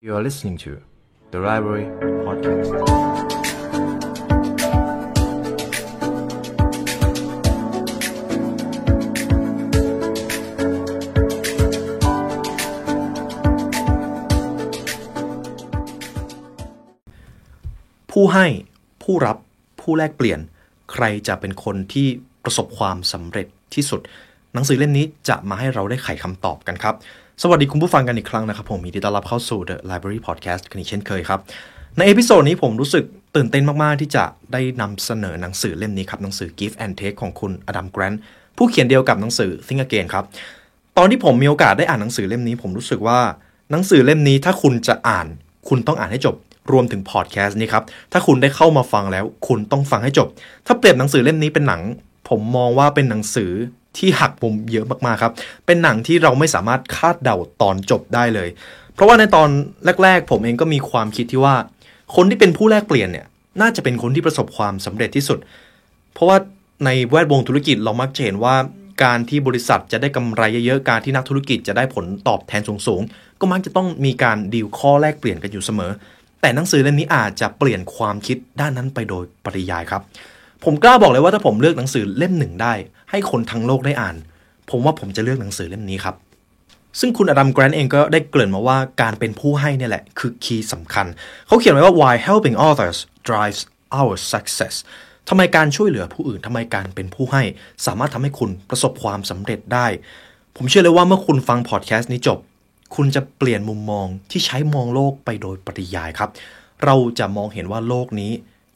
You are listening to the Library Podcast. ผู้ให้ผู้รับผู้แลกเปลี่ยน ใครจะเป็นคนที่ประสบความสำเร็จที่สุด หนังสือเล่มนี้จะมาให้เราได้ไขคำตอบกันครับ สวัสดีคุณผู้ฟังกันอีกครั้งนะครับ ผมมีดีต้อนรับเข้าสู่ The Library Podcast กันอีกเช่นเคยครับ ใน episode นี้ผมรู้สึกตื่นเต้นมาก ๆ ที่จะได้นำเสนอหนังสือเล่มนี้ครับ หนังสือ Give and Take ของคุณอดัมแกรนท์ผู้เขียนเดียวกับหนังสือ Think Again ครับ ตอนที่ผมมีโอกาสได้อ่านหนังสือเล่มนี้ ผมรู้สึกว่าหนังสือเล่มนี้ถ้าคุณจะอ่าน คุณต้องอ่านให้จบรวมถึงพอดแคสต์นี้ครับถ้าคุณได้เข้ามาฟังแล้ว คุณต้องฟังให้จบ ถ้าเปรียบหนังสือเล่มนี้เป็นหนัง ผมมองว่าเป็นหนังสือที่หักมุมเยอะมากๆครับ เป็นหนังที่เราไม่สามารถคาดเดาตอนจบได้เลย เพราะว่าในตอนแรก ๆ ผมเองก็มีความคิดที่ว่า คนที่เป็นผู้แลกเปลี่ยนเนี่ย น่าจะเป็นคนที่ประสบความสำเร็จที่สุด เพราะว่าในแวดวงธุรกิจเรามักจะเห็นว่าการที่บริษัทจะได้กำไรเยอะๆ การที่นักธุรกิจจะได้ผลตอบแทนสูงๆ ก็มักจะต้องมีการดีลข้อแลกเปลี่ยนกันอยู่เสมอ แต่หนังสือเล่มนี้อาจจะเปลี่ยนความคิดด้านนั้นไปโดยปริยายครับ ผมกล้าบอกเลยว่าถ้าผมเลือกหนังสือเล่มหนึ่งได้ ให้คนทั้งโลกได้อ่าน ผมว่าผมจะเลือกหนังสือเล่มนี้ครับ ซึ่งคุณอดัมแกรนท์เองก็ได้เกริ่นมาว่าการเป็นผู้ให้เนี่ยแหละ คือคีย์สำคัญ เขาเขียนไว้ว่า why helping others drives our success ทำไมการช่วยเหลือผู้อื่นทำไมการเป็นผู้ให้ สามารถทำให้คุณประสบความสำเร็จได้ ผมเชื่อเลยว่าเมื่อคุณฟังพอดแคสต์นี้จบ คุณจะเปลี่ยนมุมมองที่ใช้มองโลกไปโดยปริยายครับ เราจะมองเห็นว่าโลกนี้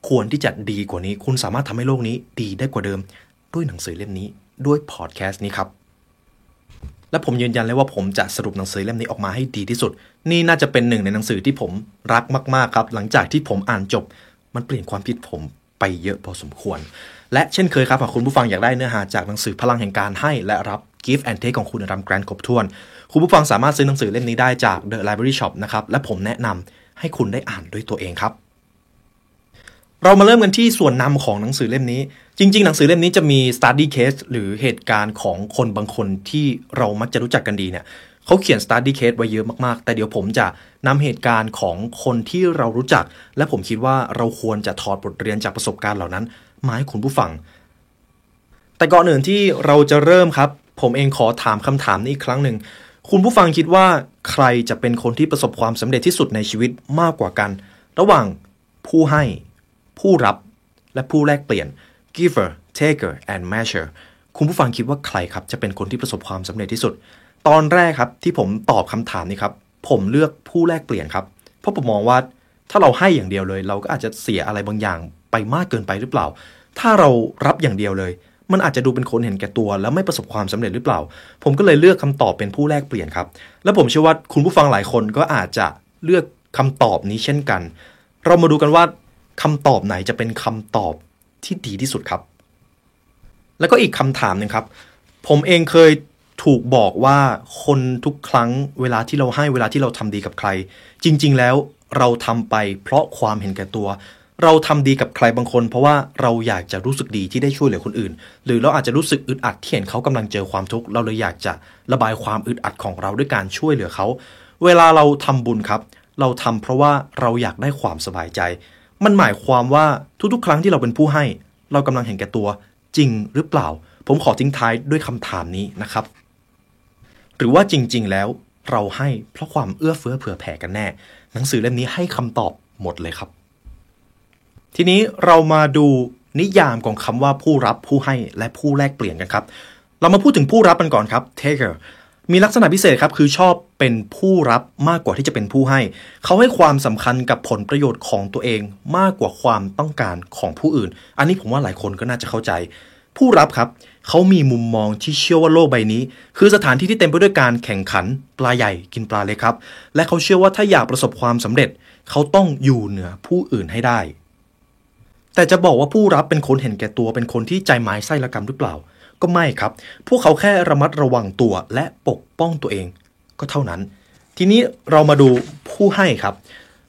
ควรที่จะดีกว่านี้ คุณสามารถทำให้โลกนี้ดีได้กว่าเดิม ด้วยหนังสือเล่มนี้ด้วยพอดแคสต์นี้ครับ และผมยืนยันเลยว่าผมจะสรุปหนังสือเล่มนี้ออกมาให้ดีที่สุด นี่น่าจะเป็นหนึ่งในหนังสือที่ผมรักมากๆครับ หลังจากที่ผมอ่านจบ มันเปลี่ยนความคิดผมไปเยอะพอสมควร และเช่นเคยครับหากคุณผู้ฟังอยากได้เนื้อหาจากหนังสือพลังแห่งการให้และรับ Give and Take ของคุณอดัมแกรนด์ครบถ้วน คุณผู้ฟังสามารถซื้อหนังสือเล่มนี้ได้จาก The Library Shop นะครับและผมแนะนำให้คุณได้อ่านด้วยตัวเองครับ เรามาเริ่มกันที่ส่วนนำของหนังสือเล่มนี้ จริง ๆ หนังสือเล่มนี้จะมี study case หรือเหตุการณ์ของคนบางคนที่เรามักจะรู้จักกันดีเนี่ยเขาเขียน study case ไว้เยอะมากๆ แต่เดี๋ยวผมจะนำเหตุการณ์ของคนที่เรารู้จัก และผมคิดว่าเราควรจะถอดบทเรียนจากประสบการณ์เหล่านั้นมาให้คุณผู้ฟัง แต่ก่อนอื่นที่เราจะเริ่มครับ ผมเองขอถามคำถามนี้อีกครั้งหนึ่งคุณผู้ฟังคิดว่าใครจะเป็นคนที่ประสบความสำเร็จที่สุดในชีวิตมากกว่ากัน ระหว่างผู้ให้ ผู้รับและผู้แลกเปลี่ยน giver taker and measure คุณผู้ฟังคิดว่าใครครับ จะเป็นคนที่ประสบความสำเร็จที่สุด ตอนแรกครับที่ผมตอบคำถามนี้ครับ ผมเลือกผู้แลกเปลี่ยนครับ เพราะผมมองว่าถ้าเราให้อย่างเดียวเลย เราก็อาจจะเสียอะไรบางอย่างไปมากเกินไปหรือเปล่า ถ้าเรารับอย่างเดียวเลย มันอาจจะดูเป็นคนเห็นแก่ตัว แล้วไม่ประสบความสำเร็จหรือเปล่า ผมก็เลยเลือกคำตอบเป็นผู้แลกเปลี่ยนครับ และผมเชื่อว่าคุณผู้ฟังหลายคนก็อาจจะเลือกคำตอบนี้เช่นกัน เรามาดูกันว่า คำตอบไหนจะเป็นคำตอบที่ดีที่สุดครับ แล้วก็อีกคำถามหนึ่งครับ ผมเองเคยถูกบอกว่าคนทุกครั้งเวลาที่เราให้เวลาที่เราทำดีกับใคร จริง ๆ แล้วเราทำไปเพราะความเห็นแก่ตัว เราทำดีกับใครบางคน เพราะว่าเราอยากจะรู้สึกดีที่ได้ช่วยเหลือคนอื่น หรือเราอาจจะรู้สึกอึดอัดที่เห็นเขากำลังเจอความทุกข์เราเลยอยากจะระบายความอึดอัดของเราด้วยการช่วยเหลือเขา เวลาเราทำบุญครับ เราทำเพราะว่าเราอยากได้ความสบายใจ มันหมายความว่าทุกๆ ครั้งที่เราเป็นผู้ให้ เรากำลังเห็นแก่ตัวจริงหรือเปล่า ผมขอทิ้งท้ายด้วยคำถามนี้นะครับ หรือว่าจริง ๆ แล้วเราให้เพราะความเอื้อเฟื้อเผื่อแผ่กันแน่ หนังสือเล่มนี้ให้คำตอบหมดเลยครับ ทีนี้เรามาดูนิยามของคำว่าผู้รับผู้ให้และผู้แลกเปลี่ยนกันครับ เรามาพูดถึงผู้รับกันก่อนครับ taker มีลักษณะพิเศษครับคือชอบเป็นผู้รับมากกว่าที่จะเป็นผู้ให้ เขาให้ความสำคัญกับผลประโยชน์ของตัวเองมากกว่าความต้องการของผู้อื่น อันนี้ผมว่าหลายคนก็น่าจะเข้าใจ ผู้รับครับ เขามีมุมมองที่เชื่อว่าโลกใบนี้ คือสถานที่ที่เต็มไปด้วยการแข่งขันปลาใหญ่กินปลาเล็กครับ และเขาเชื่อว่าถ้าอยากประสบความสำเร็จ เขาต้องอยู่เหนือผู้อื่นให้ได้ แต่จะบอกว่าผู้รับเป็นคนเห็นแก่ตัวเป็นคนที่ใจหมายไส้ละกรรมหรือเปล่า ก็ไม่ครับ พวกเขาแค่ระมัดระวังตัวและปกป้องตัวเองก็เท่านั้น ทีนี้เรามาดูผู้ให้ครับ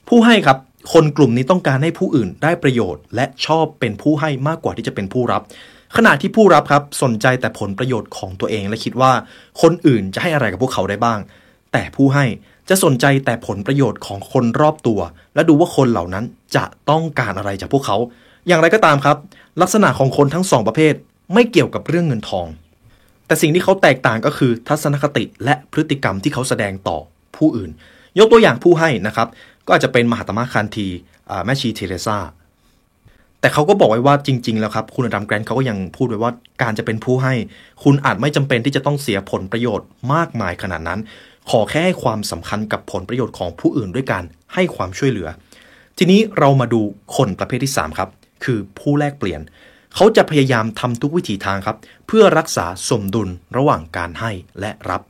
ผู้ให้ครับ คนกลุ่มนี้ต้องการให้ผู้อื่นได้ประโยชน์ และชอบเป็นผู้ให้มากกว่าที่จะเป็นผู้รับ ขณะที่ผู้รับครับสนใจแต่ผลประโยชน์ของตัวเองและคิดว่าคนอื่นจะให้อะไรกับพวกเขาได้บ้าง แต่ผู้ให้จะสนใจแต่ผลประโยชน์ของคนรอบตัว และดูว่าคนเหล่านั้นจะต้องการอะไรจากพวกเขา อย่างไรก็ตามครับ ลักษณะของคนทั้งสองประเภท ไม่เกี่ยวกับเรื่องเงินทอง แต่สิ่งที่เขาแตกต่างก็คือทัศนคติและพฤติกรรมที่เขาแสดงต่อผู้อื่น ยกตัวอย่างผู้ให้นะครับ ก็อาจจะเป็นมหาตมะคันธีแม่ชีเทเรซาแต่เขาก็บอกไว้ว่าจริง ๆ แล้วครับ คุณอดัมแกรนท์เขาก็ยังพูดไว้ว่าการจะเป็นผู้ให้ คุณอาจไม่จำเป็นที่จะต้องเสียผลประโยชน์มากมายขนาดนั้น ขอแค่ให้ความสำคัญกับผลประโยชน์ของผู้อื่นด้วยการให้ความช่วยเหลือ ทีนี้เรามาดูคนประเภทที่ 3 ครับ คือผู้แลกเปลี่ยน เขาจะพยายามทำทุกวิถีทางครับ เพื่อรักษาสมดุลระหว่างการให้และรับ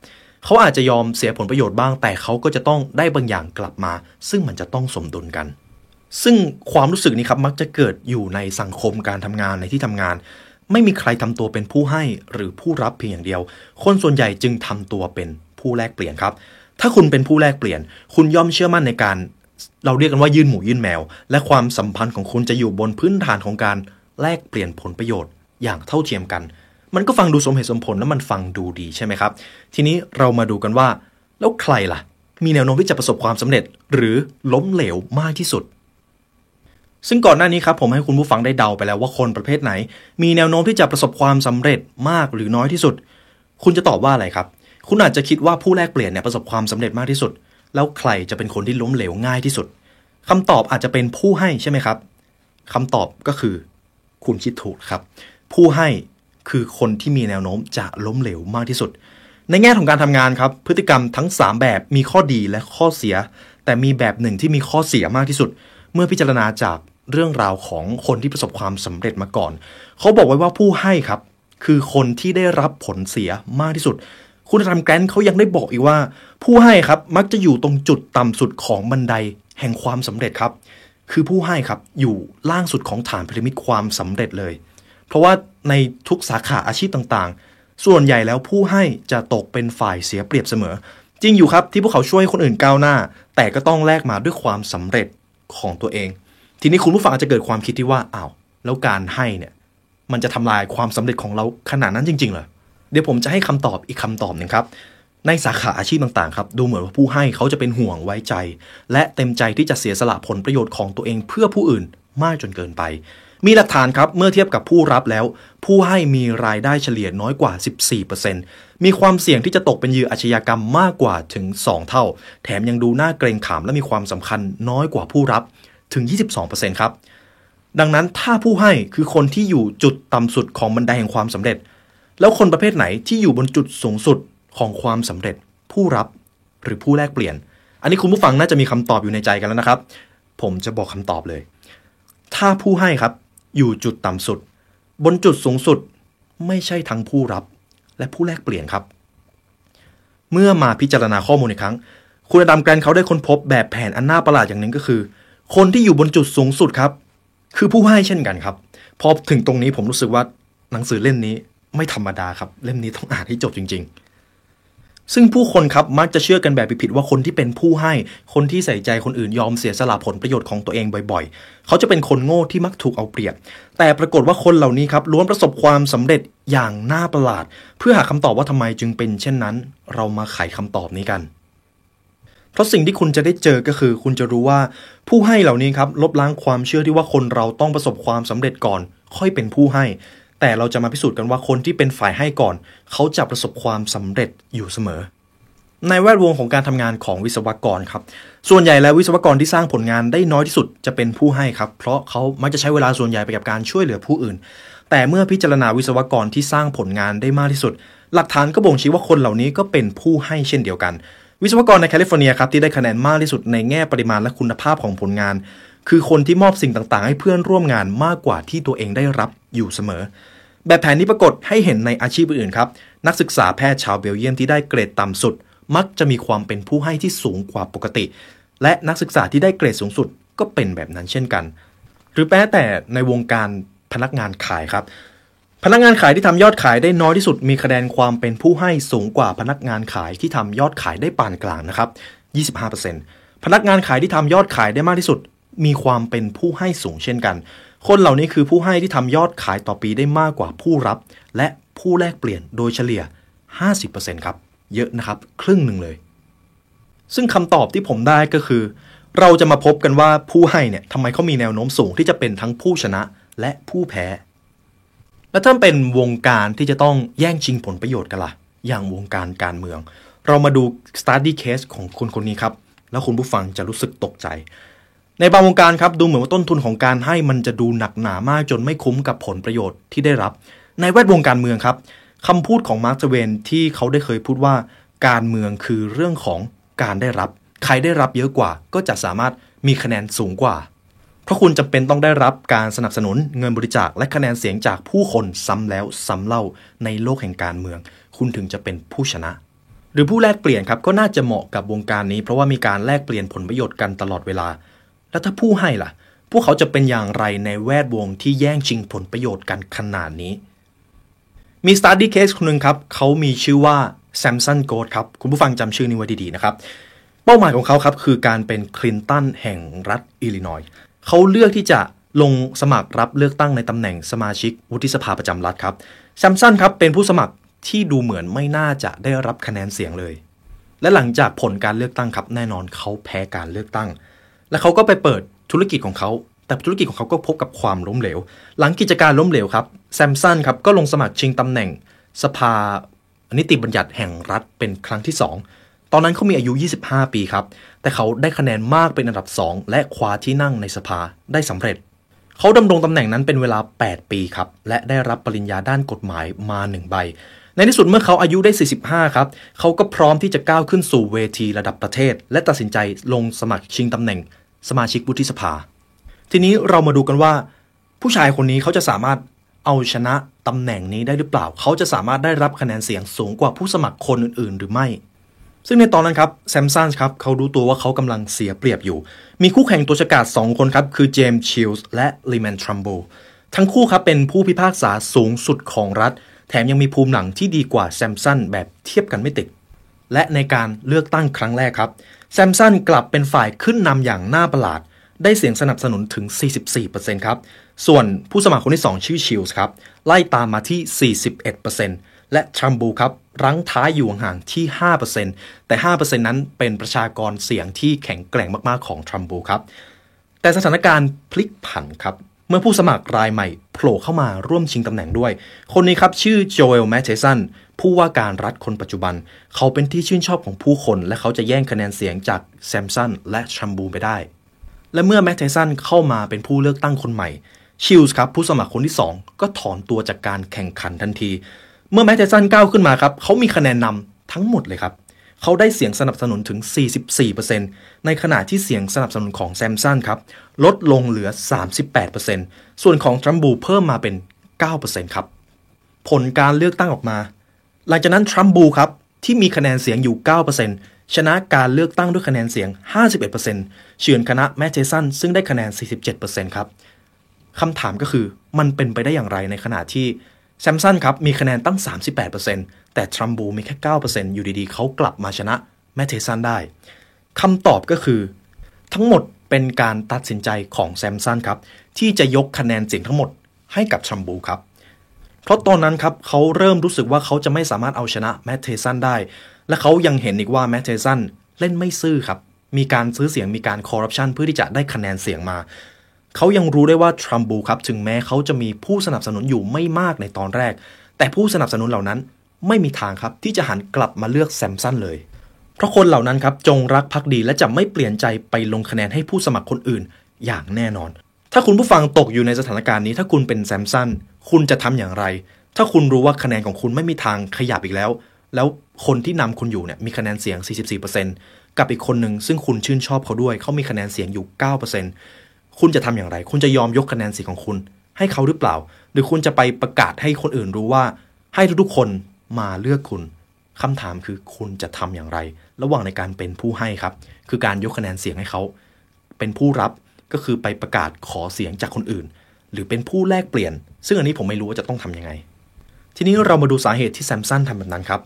เขาอาจจะยอมเสียผลประโยชน์บ้าง แต่เขาก็จะต้องได้บางอย่างกลับมา ซึ่งมันจะต้องสมดุลกัน ซึ่งความรู้สึกนี้ครับมักจะเกิดอยู่ในสังคมการทำงานในที่ทำงาน ไม่มีใครทำตัวเป็นผู้ให้หรือผู้รับเพียงอย่างเดียว คนส่วนใหญ่จึงทำตัวเป็นผู้แลกเปลี่ยนครับ ถ้าคุณเป็นผู้แลกเปลี่ยน คุณย่อมเชื่อมั่นในการ เราเรียกกันว่ายื่นหมูยื่นแมว และความสัมพันธ์ของคุณจะอยู่บนพื้นฐานของการ แลกเปลี่ยนผลประโยชน์อย่างเท่าเทียมกัน มันก็ฟังดูสมเหตุสมผลและมันฟังดูดีใช่ไหมครับ ทีนี้เรามาดูกันว่า แล้วใครล่ะ มีแนวโน้มที่จะประสบความสำเร็จ หรือล้มเหลวมากที่สุด ซึ่งก่อนหน้านี้ครับผมให้คุณผู้ฟังได้เดาไปแล้วว่าคนประเภทไหน มีแนวโน้มที่จะประสบความสำเร็จมากหรือน้อยที่สุด คุณจะตอบว่าอะไรครับ คุณอาจจะคิดว่าผู้แลกเปลี่ยนเนี่ยประสบความสำเร็จมากที่สุด แล้วใครจะเป็นคนที่ล้มเหลวง่ายที่สุดคำตอบอาจจะเป็นผู้ให้ใช่ไหมครับคำตอบก็คือ คุณคิดถูกครับ ผู้ให้คือคนที่มีแนวโน้มจะล้มเหลวมากที่สุด ในแง่ของการทำงานครับ พฤติกรรมทั้ง 3 แบบมีข้อดีและข้อเสีย แต่มีแบบหนึ่งที่มีข้อเสียมากที่สุด เมื่อพิจารณาจากเรื่องราวของคนที่ประสบความสำเร็จมาก่อน เขาบอกไว้ว่าผู้ให้ครับ คือคนที่ได้รับผลเสียมากที่สุด คุณธรรมแกรนเขายังได้บอกอีกว่า ผู้ให้ครับมักจะอยู่ตรงจุดต่ำสุดของบันไดแห่งความสำเร็จครับ คือผู้ให้ครับอยู่ล่างสุดของฐานพีระมิดความสำเร็จเลย เพราะว่าในทุกสาขาอาชีพต่างๆ ส่วนใหญ่แล้วผู้ให้จะตกเป็นฝ่ายเสียเปรียบเสมอ จริงอยู่ครับที่พวกเขาช่วยคนอื่นก้าวหน้า แต่ก็ต้องแลกมาด้วยความสำเร็จของตัวเอง ทีนี้คุณผู้ฟังอาจจะเกิดความคิดที่ว่าอ้าวแล้วการให้เนี่ยมันจะทำลายความสำเร็จของเราขนาดนั้นจริงๆเหรอเดี๋ยวผมจะให้คำตอบอีกคำตอบหนึ่งครับ ในสาขาอาชีพต่างๆครับดูเหมือนว่าผู้ให้เขาจะเป็นห่วงไว้ใจ และเต็มใจที่จะเสียสละผลประโยชน์ของตัวเองเพื่อผู้อื่นมากจนเกินไป มีหลักฐานครับเมื่อเทียบกับผู้รับแล้ว ผู้ให้มีรายได้เฉลี่ยน้อยกว่า 14%มีความเสี่ยงที่จะตกเป็นเหยื่ออาชญากรรมมากกว่าถึง 2 เท่า แถมยังดูน่าเกรงขามและมีความสำคัญน้อยกว่าผู้รับถึง 22%ครับดังนั้นถ้าผู้ให้คือคนที่อยู่จุดต่ำสุดของบันไดแห่งความสำเร็จ แล้วคนประเภทไหนที่อยู่บนจุดสูงสุด ของความสำเร็จผู้รับหรือผู้แลกเปลี่ยน อันนี้คุณผู้ฟังน่าจะมีคำตอบอยู่ในใจกันแล้วนะครับ ผมจะบอกคำตอบเลย ถ้าผู้ให้ครับ อยู่จุดต่ำสุด บนจุดสูงสุดไม่ใช่ทั้งผู้รับ และผู้แลกเปลี่ยนครับ เมื่อมาพิจารณาข้อมูลอีกครั้ง คุณอดัมแกรนเขาได้ค้นพบแบบแผนอันน่าประหลาดอย่างหนึ่งก็คือ คนที่อยู่บนจุดสูงสุดครับ คือผู้ให้เช่นกันครับพอถึงตรงนี้ผมรู้สึกว่าหนังสือเล่มนี้ไม่ธรรมดาครับ เล่มนี้ต้องอ่านให้จบจริง ๆ ซึ่งผู้คนครับมักจะเชื่อกันแบบผิดๆว่าคนที่เป็นผู้ให้ คนที่ใส่ใจคนอื่นยอมเสียสละผลประโยชน์ของตัวเองบ่อยๆ เขาจะเป็นคนโง่ที่มักถูกเอาเปรียบ แต่ปรากฏว่าคนเหล่านี้ครับล้วนประสบความสำเร็จอย่างน่าประหลาด เพื่อหาคำตอบว่าทำไมจึงเป็นเช่นนั้น เรามาไขคำตอบนี้กัน เพราะสิ่งที่คุณจะได้เจอก็คือ คุณจะรู้ว่าผู้ให้เหล่านี้ครับลบล้างความเชื่อที่ว่าคนเราต้องประสบความสำเร็จก่อน ค่อยเป็นผู้ให้ แต่เราจะมาพิสูจน์กันว่าคนที่เป็นฝ่ายให้ก่อน เขาจะประสบความสำเร็จอยู่เสมอ ในแวดวงของการทำงานของวิศวกรครับ ส่วนใหญ่แล้ววิศวกรที่สร้างผลงานได้น้อยที่สุดจะเป็นผู้ให้ครับ เพราะเขามักจะใช้เวลาส่วนใหญ่ไปกับการช่วยเหลือผู้อื่น แต่เมื่อพิจารณาวิศวกรที่สร้างผลงานได้มากที่สุด หลักฐานก็บ่งชี้ว่าคนเหล่านี้ก็เป็นผู้ให้เช่นเดียวกัน วิศวกรในแคลิฟอร์เนียครับที่ได้คะแนนมากที่สุดในแง่ปริมาณและคุณภาพของผลงานคือคนที่มอบสิ่งต่างๆ ให้เพื่อนร่วมงานมากกว่าที่ตัวเองได้รับอยู่เสมอ แบบแผนนี้ปรากฏให้เห็นในอาชีพอื่นครับ นักศึกษาแพทย์ชาวเบลเยียมที่ได้เกรดต่ำสุด มักจะมีความเป็นผู้ให้ที่สูงกว่าปกติ และนักศึกษาที่ได้เกรดสูงสุดก็เป็นแบบนั้นเช่นกัน หรือแม้แต่ในวงการพนักงานขายครับ พนักงานขายที่ทำยอดขายได้น้อยที่สุด มีคะแนนความเป็นผู้ให้สูงกว่าพนักงานขายที่ทำยอดขายได้ปานกลางนะครับ 25%พนักงานขายที่ทำยอดขายได้มากที่สุด มีความเป็นผู้ให้สูงเช่นกัน คนเหล่านี้คือผู้ให้ที่ทำยอดขายต่อปีได้มากกว่าผู้รับ และผู้แลกเปลี่ยนโดยเฉลี่ย 50%ครับ เยอะนะครับ ครึ่งหนึ่งเลย ซึ่งคำตอบที่ผมได้ก็คือ เราจะมาพบกันว่าผู้ให้เนี่ยทำไมเขามีแนวโน้มสูงที่จะเป็นทั้งผู้ชนะและผู้แพ้ และถ้าเป็นวงการที่จะต้องแย่งชิงผลประโยชน์กันละ่ะ อย่างวงการการเมือง เรามาดู study case ของคนคนนี้ครับ แล้วคุณผู้ฟังจะรู้สึกตกใจ ในบางวงการครับดูเหมือนว่าต้นทุนของการให้มันจะดูหนักหนามากจนไม่คุ้มกับผลประโยชน์ที่ได้รับ ในแวดวงการเมืองครับคำพูดของมาร์คเวนที่เขาได้เคยพูดว่าการเมืองคือเรื่องของการได้รับ ใครได้รับเยอะกว่าก็จะสามารถมีคะแนนสูงกว่า เพราะคุณจำเป็นต้องได้รับการสนับสนุนเงินบริจาคและคะแนนเสียงจากผู้คนซ้ำแล้วซ้ำเล่าในโลกแห่งการเมือง คุณถึงจะเป็นผู้ชนะ หรือผู้แลกเปลี่ยนครับก็น่าจะเหมาะกับวงการนี้ เพราะว่ามีการแลกเปลี่ยนผลประโยชน์กันตลอดเวลา แล้วถ้าผู้ให้ล่ะ พวกเขาจะเป็นอย่างไรในแวดวงที่แย่งชิงผลประโยชน์กันขนาดนี้ มี study case คสคนหนึ่งครับ เขามีชื่อว่า Samson Gold ครับ คุณผู้ฟังจำชื่อนี้ไว้ดีๆนะครับ เป้าหมายของเขาครับคือการเป็นคลินตันแห่งรัฐอิลลินอยส์เขาเลือกที่จะลงสมัครรับเลือกตั้งในตำแหน่งสมาชิกวุฒิสภาประจำรัฐครับแซมสันครับเป็นผู้สมัครที่ดูเหมือนไม่น่าจะได้รับคะแนนเสียงเลย และหลังจากผลการเลือกตั้งครับแน่นอนเขาแพ้การเลือกตั้ง และเขาก็ไปเปิดธุรกิจของเขาแต่ธุรกิจของเขาก็พบกับความล้มเหลว หลังกิจการล้มเหลวครับแซมสันครับก็ลงสมัครชิงตำแหน่งสภานิติบัญญัติแห่งรัฐเป็นครั้งที่ 2 ตอนนั้นเขามีอายุ 25 ปีครับ แต่เขาได้คะแนนมากเป็นอันดับ 2 และคว้าที่นั่งในสภาได้สำเร็จ เขาดำรงตำแหน่งนั้นเป็นเวลา 8 ปีครับ และได้รับปริญญาด้านกฎหมายมา 1 ใบ ในที่สุดเมื่อเขาอายุได้ 45 ครับ เขาก็พร้อมที่จะก้าวขึ้นสู่เวทีระดับประเทศ และตัดสินใจลงสมัครชิงตำแหน่ง สมาชิกวุฒิสภา ทีนี้เรามาดูกันว่า ผู้ชายคนนี้เขาจะสามารถเอาชนะตำแหน่งนี้ได้หรือเปล่า เขาจะสามารถได้รับคะแนนเสียงสูงกว่าผู้สมัครคนอื่น ๆ หรือไม่ ซึ่งในตอนนั้นครับแซมสันครับเขารู้ตัวว่าเขากำลังเสียเปรียบอยู่ มีคู่แข่งตัวฉกาจ2คนครับคือเจมส์ชิลส์และลีแมนทรัมโบทั้งคู่ครับเป็นผู้พิพากษาสูงสุดของรัฐ แถมยังมีภูมิหลังที่ดีกว่าแซมสันแบบเทียบกันไม่ติด และในการเลือกตั้งครั้งแรกครับ แซมสันกลับเป็นฝ่ายขึ้นนำอย่างน่าประหลาด ได้เสียงสนับสนุนถึง 44%ครับ ส่วนผู้สมัครคนที่ 2 ชื่อชิลส์ครับ ไล่ตามมาที่ 41%และทรัมบูครับ รั้งท้ายอยู่ห่างที่ 5%แต่ 5%นั้นเป็นประชากรเสียงที่แข็งแกร่งมาก ๆ ของทรัมบูครับ แต่สถานการณ์พลิกผันครับ เมื่อผู้สมัครรายใหม่โผล่เข้ามาร่วมชิงตำแหน่งด้วย คนนี้ครับชื่อโจเอลแมทเทสันผู้ว่าการรัฐคนปัจจุบัน เขาเป็นที่ชื่นชอบของผู้คน และเขาจะแย่งคะแนนเสียงจากแซมสันและทรัมบูไปได้ และเมื่อแมทเทสันเข้ามาเป็นผู้เลือกตั้งคนใหม่ชิลส์ครับผู้สมัครคนที่ 2 ก็ถอนตัวจากการแข่งขันทันที เมื่อแมทเทสันก้าวขึ้นมาครับเขามีคะแนนนำทั้งหมดเลยครับ เขาได้เสียงสนับสนุนถึง 44%ในขณะที่เสียงสนับสนุนของแซมสันครับ ลดลงเหลือ 38%ส่วนของทรัมบูเพิ่มมาเป็น 9%ครับ ผลการเลือกตั้งออกมา หลังจากนั้นทรัมบูครับ ที่มีคะแนนเสียงอยู่ 9%ชนะการเลือกตั้งด้วยคะแนนเสียง 51%เฉือนชนะแมทเทสันซึ่งได้คะแนน 47%ครับคำถามก็คือมันเป็นไปได้อย่างไรในขณะที่แซมสันครับมีคะแนนตั้ง 38% แต่ทรัมบูมีแค่ 9%อยู่ดีๆ เขากลับมาชนะแมทเทสันได้คำตอบก็คือ ทั้งหมดเป็นการตัดสินใจของแซมสันครับ ที่จะยกคะแนนเสียงทั้งหมดให้กับทรัมบูครับ เพราะตอนนั้นครับเขาเริ่มรู้สึกว่าเขาจะไม่สามารถเอาชนะแมทเทสันได้ และเขายังเห็นอีกว่าแมทเทสันเล่นไม่ซื่อครับ มีการซื้อเสียงมีการคอร์รัปชันเพื่อที่จะได้คะแนนเสียงมาเขายังรู้ได้ว่าทรัมบูครับถึงแม้เขาจะมีผู้สนับสนุนอยู่ไม่มากในตอนแรก แต่ผู้สนับสนุนเหล่านั้น ไม่มีทางครับที่จะหันกลับมาเลือกแซมสันเลย เพราะคนเหล่านั้นครับจงรักภักดีและจะไม่เปลี่ยนใจไปลงคะแนนให้ผู้สมัครคนอื่นอย่างแน่นอน ถ้าคุณผู้ฟังตกอยู่ในสถานการณ์นี้ ถ้าคุณเป็นแซมสันคุณจะทำอย่างไร ถ้าคุณรู้ว่าคะแนนของคุณไม่มีทางขยับอีกแล้ว แล้วคนที่นำคุณอยู่เนี่ยมีคะแนนเสียง 44%กับอีกคนหนึ่งซึ่งคุณชื่นชอบเขาด้วย เขามีคะแนนเสียงอยู่ 9%คุณจะทำอย่างไร คุณจะยอมยกคะแนนเสียงของคุณให้เขาหรือเปล่า หรือคุณจะไปประกาศให้คนอื่นรู้ว่า ให้ทุกๆคน มาเลือกคุณคำถามคือคุณจะทำอย่างไร ระหว่างในการเป็นผู้ให้ครับ คือการยกคะแนนเสียงให้เขา เป็นผู้รับก็คือไปประกาศขอเสียงจากคนอื่น หรือเป็นผู้แลกเปลี่ยน ซึ่งอันนี้ผมไม่รู้ว่าจะต้องทำยังไง ทีนี้เรามาดูสาเหตุที่แซมสันทำแบบนั้นครับ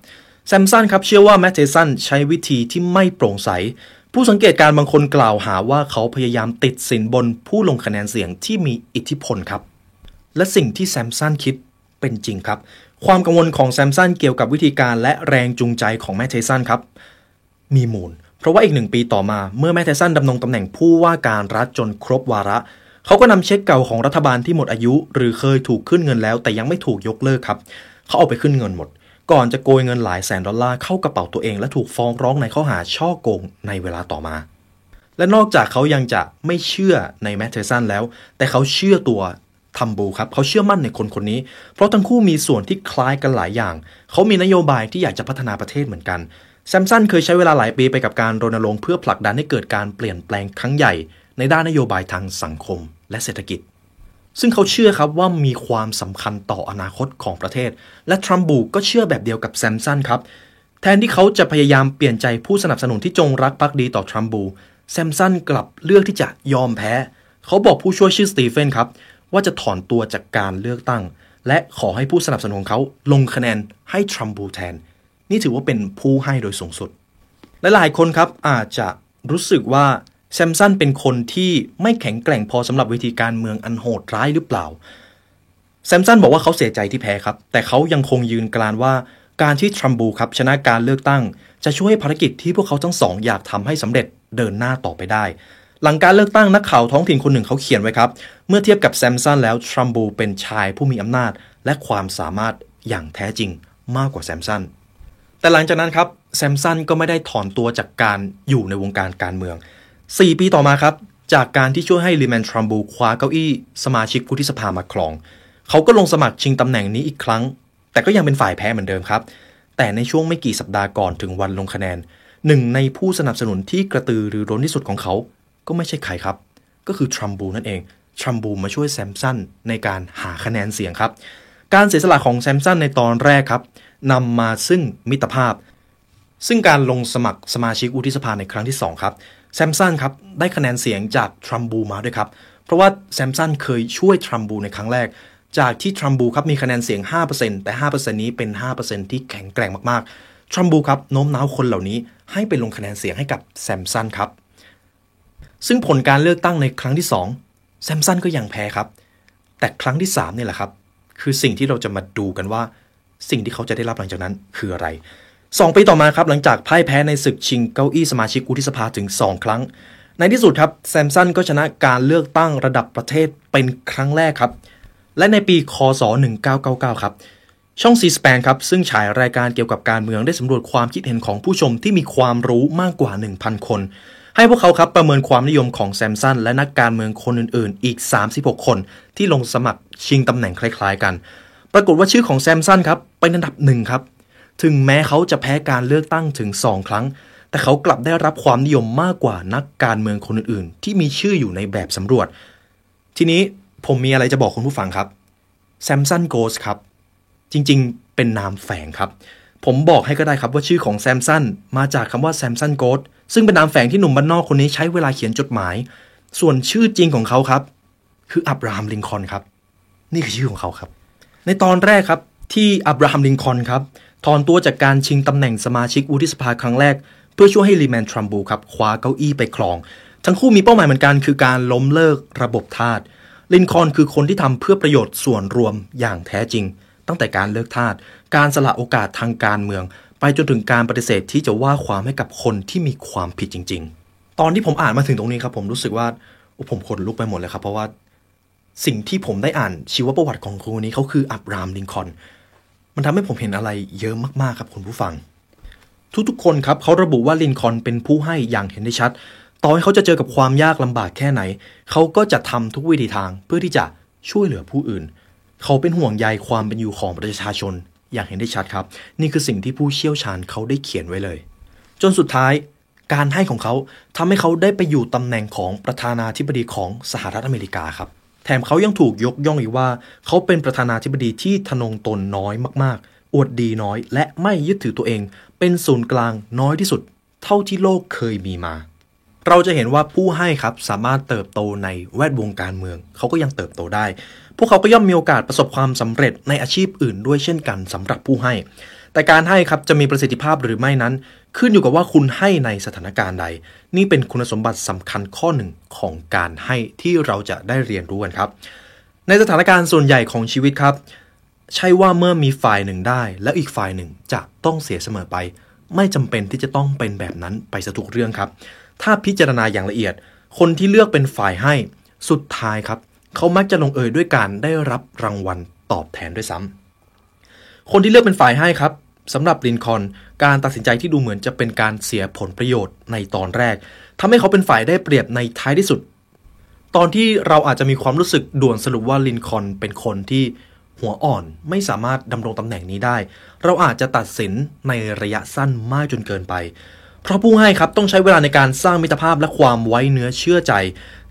แซมสันครับเชื่อว่าแมทเทสันใช้วิธีที่ไม่โปร่งใส ผู้สังเกตการณ์บางคนกล่าวหาว่าเขาพยายามติดสินบนผู้ลงคะแนนเสียงที่มีอิทธิพลครับ และสิ่งที่แซมสันคิด เป็นจริงครับ ความกังวลของแซมสันเกี่ยวกับวิธีการและแรงจูงใจของแมทเทสันครับ มีมูล เพราะว่าอีกหนึ่งปีต่อมาเมื่อแมทเทสันดำรงตำแหน่งผู้ว่าการรัฐจนครบวาระ เขาก็นำเช็คเก่าของรัฐบาลที่หมดอายุ หรือเคยถูกขึ้นเงินแล้ว แต่ยังไม่ถูกยกเลิกครับ เขาเอาไปขึ้นเงินหมด ก่อนจะโกยเงินหลายแสนดอลลาร์เข้ากระเป๋าตัวเอง และถูกฟ้องร้องในข้อหาช่อโกงในเวลาต่อมาและนอกจากเขายังจะไม่เชื่อในแมทเทสันแล้ว แต่เขาเชื่อตัว ทรัมบูครับเขาเชื่อมั่นในคนคนนี้ เพราะทั้งคู่มีส่วนที่คล้ายกันหลายอย่าง เขามีนโยบายที่อยากจะพัฒนาประเทศเหมือนกันแซมสันเคยใช้เวลาหลายปีไปกับการรณรงค์เพื่อผลักดันให้เกิดการเปลี่ยนแปลงครั้งใหญ่ ในด้านนโยบายทางสังคมและเศรษฐกิจ ซึ่งเขาเชื่อครับว่ามีความสำคัญต่ออนาคตของประเทศ และทรัมบูก็เชื่อแบบเดียวกับแซมสันครับแทนที่เขาจะพยายามเปลี่ยนใจผู้สนับสนุนที่จงรักภักดีต่อทรัมบูแซมสันกลับเลือกที่จะยอมแพ้ เขาบอกผู้ช่วยชื่อสตีเฟนครับ ว่าจะถอนตัวจากการเลือกตั้ง และขอให้ผู้สนับสนุนของเขาลงคะแนนให้ทรัมบูแทน นี่ถือว่าเป็นผู้ให้โดยสูงสุดและหลายคนครับอาจจะรู้สึกว่าแซมสันเป็นคนที่ไม่แข็งแกร่งพอสำหรับวิธีการเมืองอันโหดร้ายหรือเปล่าแซมสันบอกว่าเขาเสียใจที่แพ้ครับ แต่เขายังคงยืนกรานว่าการที่ทรัมบูครับชนะการเลือกตั้ง จะช่วยให้ภารกิจที่พวกเขาทั้งสองอยากทำให้สำเร็จเดินหน้าต่อไปได้ หลังการเลือกตั้งนักข่าวท้องถิ่นคนหนึ่งเขาเขียนไว้ครับ เมื่อเทียบกับแซมสันแล้วทรัมบูเป็นชายผู้มีอำนาจ และความสามารถอย่างแท้จริงมากกว่าแซมสันแต่หลังจากนั้นครับแซมสันก็ไม่ได้ถอนตัวจากการอยู่ในวงการการเมือง 4 ปีต่อมาครับ จากการที่ช่วยให้ลิแมนทรัมบูคว้าเก้าอี้สมาชิกวุฒิสภามาครอง เขาก็ลงสมัครชิงตำแหน่งนี้อีกครั้ง แต่ก็ยังเป็นฝ่ายแพ้เหมือนเดิมครับ แต่ในช่วงไม่กี่สัปดาห์ก่อนถึงวันลงคะแนนหนึ่งในผู้สนับสนุนที่กระตือรือร้นที่สุดของเขา ก็ไม่ใช่ใครครับ ก็คือทรัมบูนั่นเองทรัมบูมาช่วยแซมสันในการหาคะแนนเสียงครับ การเสียสละของแซมสันในตอนแรกครับนำมาซึ่งมิตรภาพ ซึ่งการลงสมัครสมาชิกวุฒิสภาในครั้งที่ 2 ครับแซมสันครับได้คะแนนเสียงจากทรัมบูมาด้วยครับ เพราะว่าแซมสันเคยช่วยทรัมบูในครั้งแรก จากที่ทรัมบูครับมีคะแนนเสียง 5%แต่ 5%นี้เป็น 5%ที่แข็งแกร่งมากๆทรัมบูครับโน้มน้าวคนเหล่านี้ให้ไปลงคะแนนเสียงให้กับแซมสันครับ ซึ่งผลการเลือกตั้งในครั้งที่ 2 แซมสันก็ยังแพ้ครับ แต่ครั้งที่3นี่แหละครับ คือสิ่งที่เราจะมาดูกันว่า สิ่งที่เขาจะได้รับหลังจากนั้นคืออะไร 2 ปีต่อมาครับหลังจากพ่ายแพ้ในศึกชิงเก้าอี้สมาชิกวุฒิสภาถึง 2 ครั้ง ในที่สุดครับแซมสันก็ชนะการเลือกตั้งระดับประเทศเป็นครั้งแรกครับ และในปีคศ 1999 ครับช่องซีสแปนครับซึ่งฉายรายการเกี่ยวกับการเมืองได้สำรวจความคิดเห็นของผู้ชมที่มีความรู้มากกว่า 1,000 คน ให้พวกเขาครับประเมินความนิยมของแซมสันและนักการเมืองคนอื่นๆ อีก 36 คน ที่ลงสมัครชิงตำแหน่งคล้ายๆกัน ปรากฏว่าชื่อของแซมสันครับเป็นอันดับหนึ่งครับ ถึงแม้เขาจะแพ้การเลือกตั้งถึง 2 ครั้ง แต่เขากลับได้รับความนิยมมากกว่านักการเมืองคนอื่นๆ ที่มีชื่ออยู่ในแบบสำรวจ ทีนี้ผมมีอะไรจะบอกคุณผู้ฟังครับแซมสันโกสครับ จริงๆ เป็นนามแฝงครับ ผมบอกให้ก็ได้ครับว่าชื่อของแซมสันมาจากคำว่า Samson's Ghost ซึ่งเป็นนามแฝงที่หนุ่มบ้านนอกคนนี้ใช้เวลาเขียนจดหมาย ส่วนชื่อจริงของเขาครับ คืออับราฮัมลินคอล์นครับ นี่คือชื่อของเขาครับ ในตอนแรกครับที่อับราฮัมลินคอล์นครับถอนตัวจากการชิงตำแหน่งสมาชิกวุฒิสภาครั้งแรก เพื่อช่วยให้ลีแมนทรัมบูครับคว้าเก้าอี้ไปครอง ทั้งคู่มีเป้าหมายเหมือนกันคือการล้มเลิกระบบทาสลินคอล์นคือคนที่ทำเพื่อประโยชน์ส่วนรวมอย่างแท้จริง ตั้งแต่การเลิกทาสการสละโอกาสทางการเมือง ไปจนถึงการปฏิเสธที่จะว่าความให้กับคนที่มีความผิดจริง ๆ ตอนที่ผมอ่านมาถึงตรงนี้ครับ ผมรู้สึกว่าผมขนลุกไปหมดเลยครับ เพราะว่าสิ่งที่ผมได้อ่านชีวประวัติของคนนี้เขาคืออับรามลินคอนมันทำให้ผมเห็นอะไรเยอะมากๆครับคุณผู้ฟัง ทุกๆคนครับเขาระบุว่าลินคอนเป็นผู้ให้อย่างเห็นได้ชัดต่อให้เขาจะเจอกับความยากลำบากแค่ไหน เขาก็จะทำทุกวิธีทางเพื่อที่จะช่วยเหลือผู้อื่น เขาเป็นห่วงใยความเป็นอยู่ของประชาชน อย่างเห็นได้ชัดครับ นี่คือสิ่งที่ผู้เชี่ยวชาญเขาได้เขียนไว้เลย จนสุดท้ายการให้ของเขาทำให้เขาได้ไปอยู่ตำแหน่งของประธานาธิบดีของสหรัฐอเมริกาครับ แถมเขายังถูกยกย่องอีกว่า เขาเป็นประธานาธิบดีที่ทะนงตนน้อยมากๆ อวดดีน้อย และไม่ยึดถือตัวเอง เป็นศูนย์กลางน้อยที่สุด เท่าที่โลกเคยมีมา เราจะเห็นว่าผู้ให้ครับสามารถเติบโตในแวดวงการเมือง เขาก็ยังเติบโตได้ พวกเขาก็ย่อมมีโอกาสประสบความสำเร็จในอาชีพอื่นด้วยเช่นกันสำหรับผู้ให้ แต่การให้ครับจะมีประสิทธิภาพหรือไม่นั้น ขึ้นอยู่กับว่าคุณให้ในสถานการณ์ใด นี่เป็นคุณสมบัติสำคัญข้อหนึ่งของการให้ที่เราจะได้เรียนรู้กันครับ ในสถานการณ์ส่วนใหญ่ของชีวิตครับ ใช่ว่าเมื่อมีฝ่ายหนึ่งได้ แล้วอีกฝ่ายหนึ่งจะต้องเสียเสมอไป ไม่จำเป็นที่จะต้องเป็นแบบนั้นไปซะทุกเรื่องครับ ถ้าพิจารณาอย่างละเอียด คนที่เลือกเป็นฝ่ายให้สุดท้ายครับ เขามักจะลงเอยด้วยการได้รับรางวัลตอบแทนด้วยซ้ำคนที่เลือกเป็นฝ่ายให้ครับสำหรับลินคอนการตัดสินใจที่ดูเหมือนจะเป็นการเสียผลประโยชน์ในตอนแรกทำให้เขาเป็นฝ่ายได้เปรียบในท้ายที่สุด ตอนที่เราอาจจะมีความรู้สึกด่วนสรุปว่าลินคอนเป็นคนที่หัวอ่อนไม่สามารถดำรงตำแหน่งนี้ได้ เราอาจจะตัดสินในระยะสั้นมากจนเกินไป เพราะผู้ให้ครับต้องใช้เวลาในการสร้างมิตรภาพและความไว้เนื้อเชื่อใจ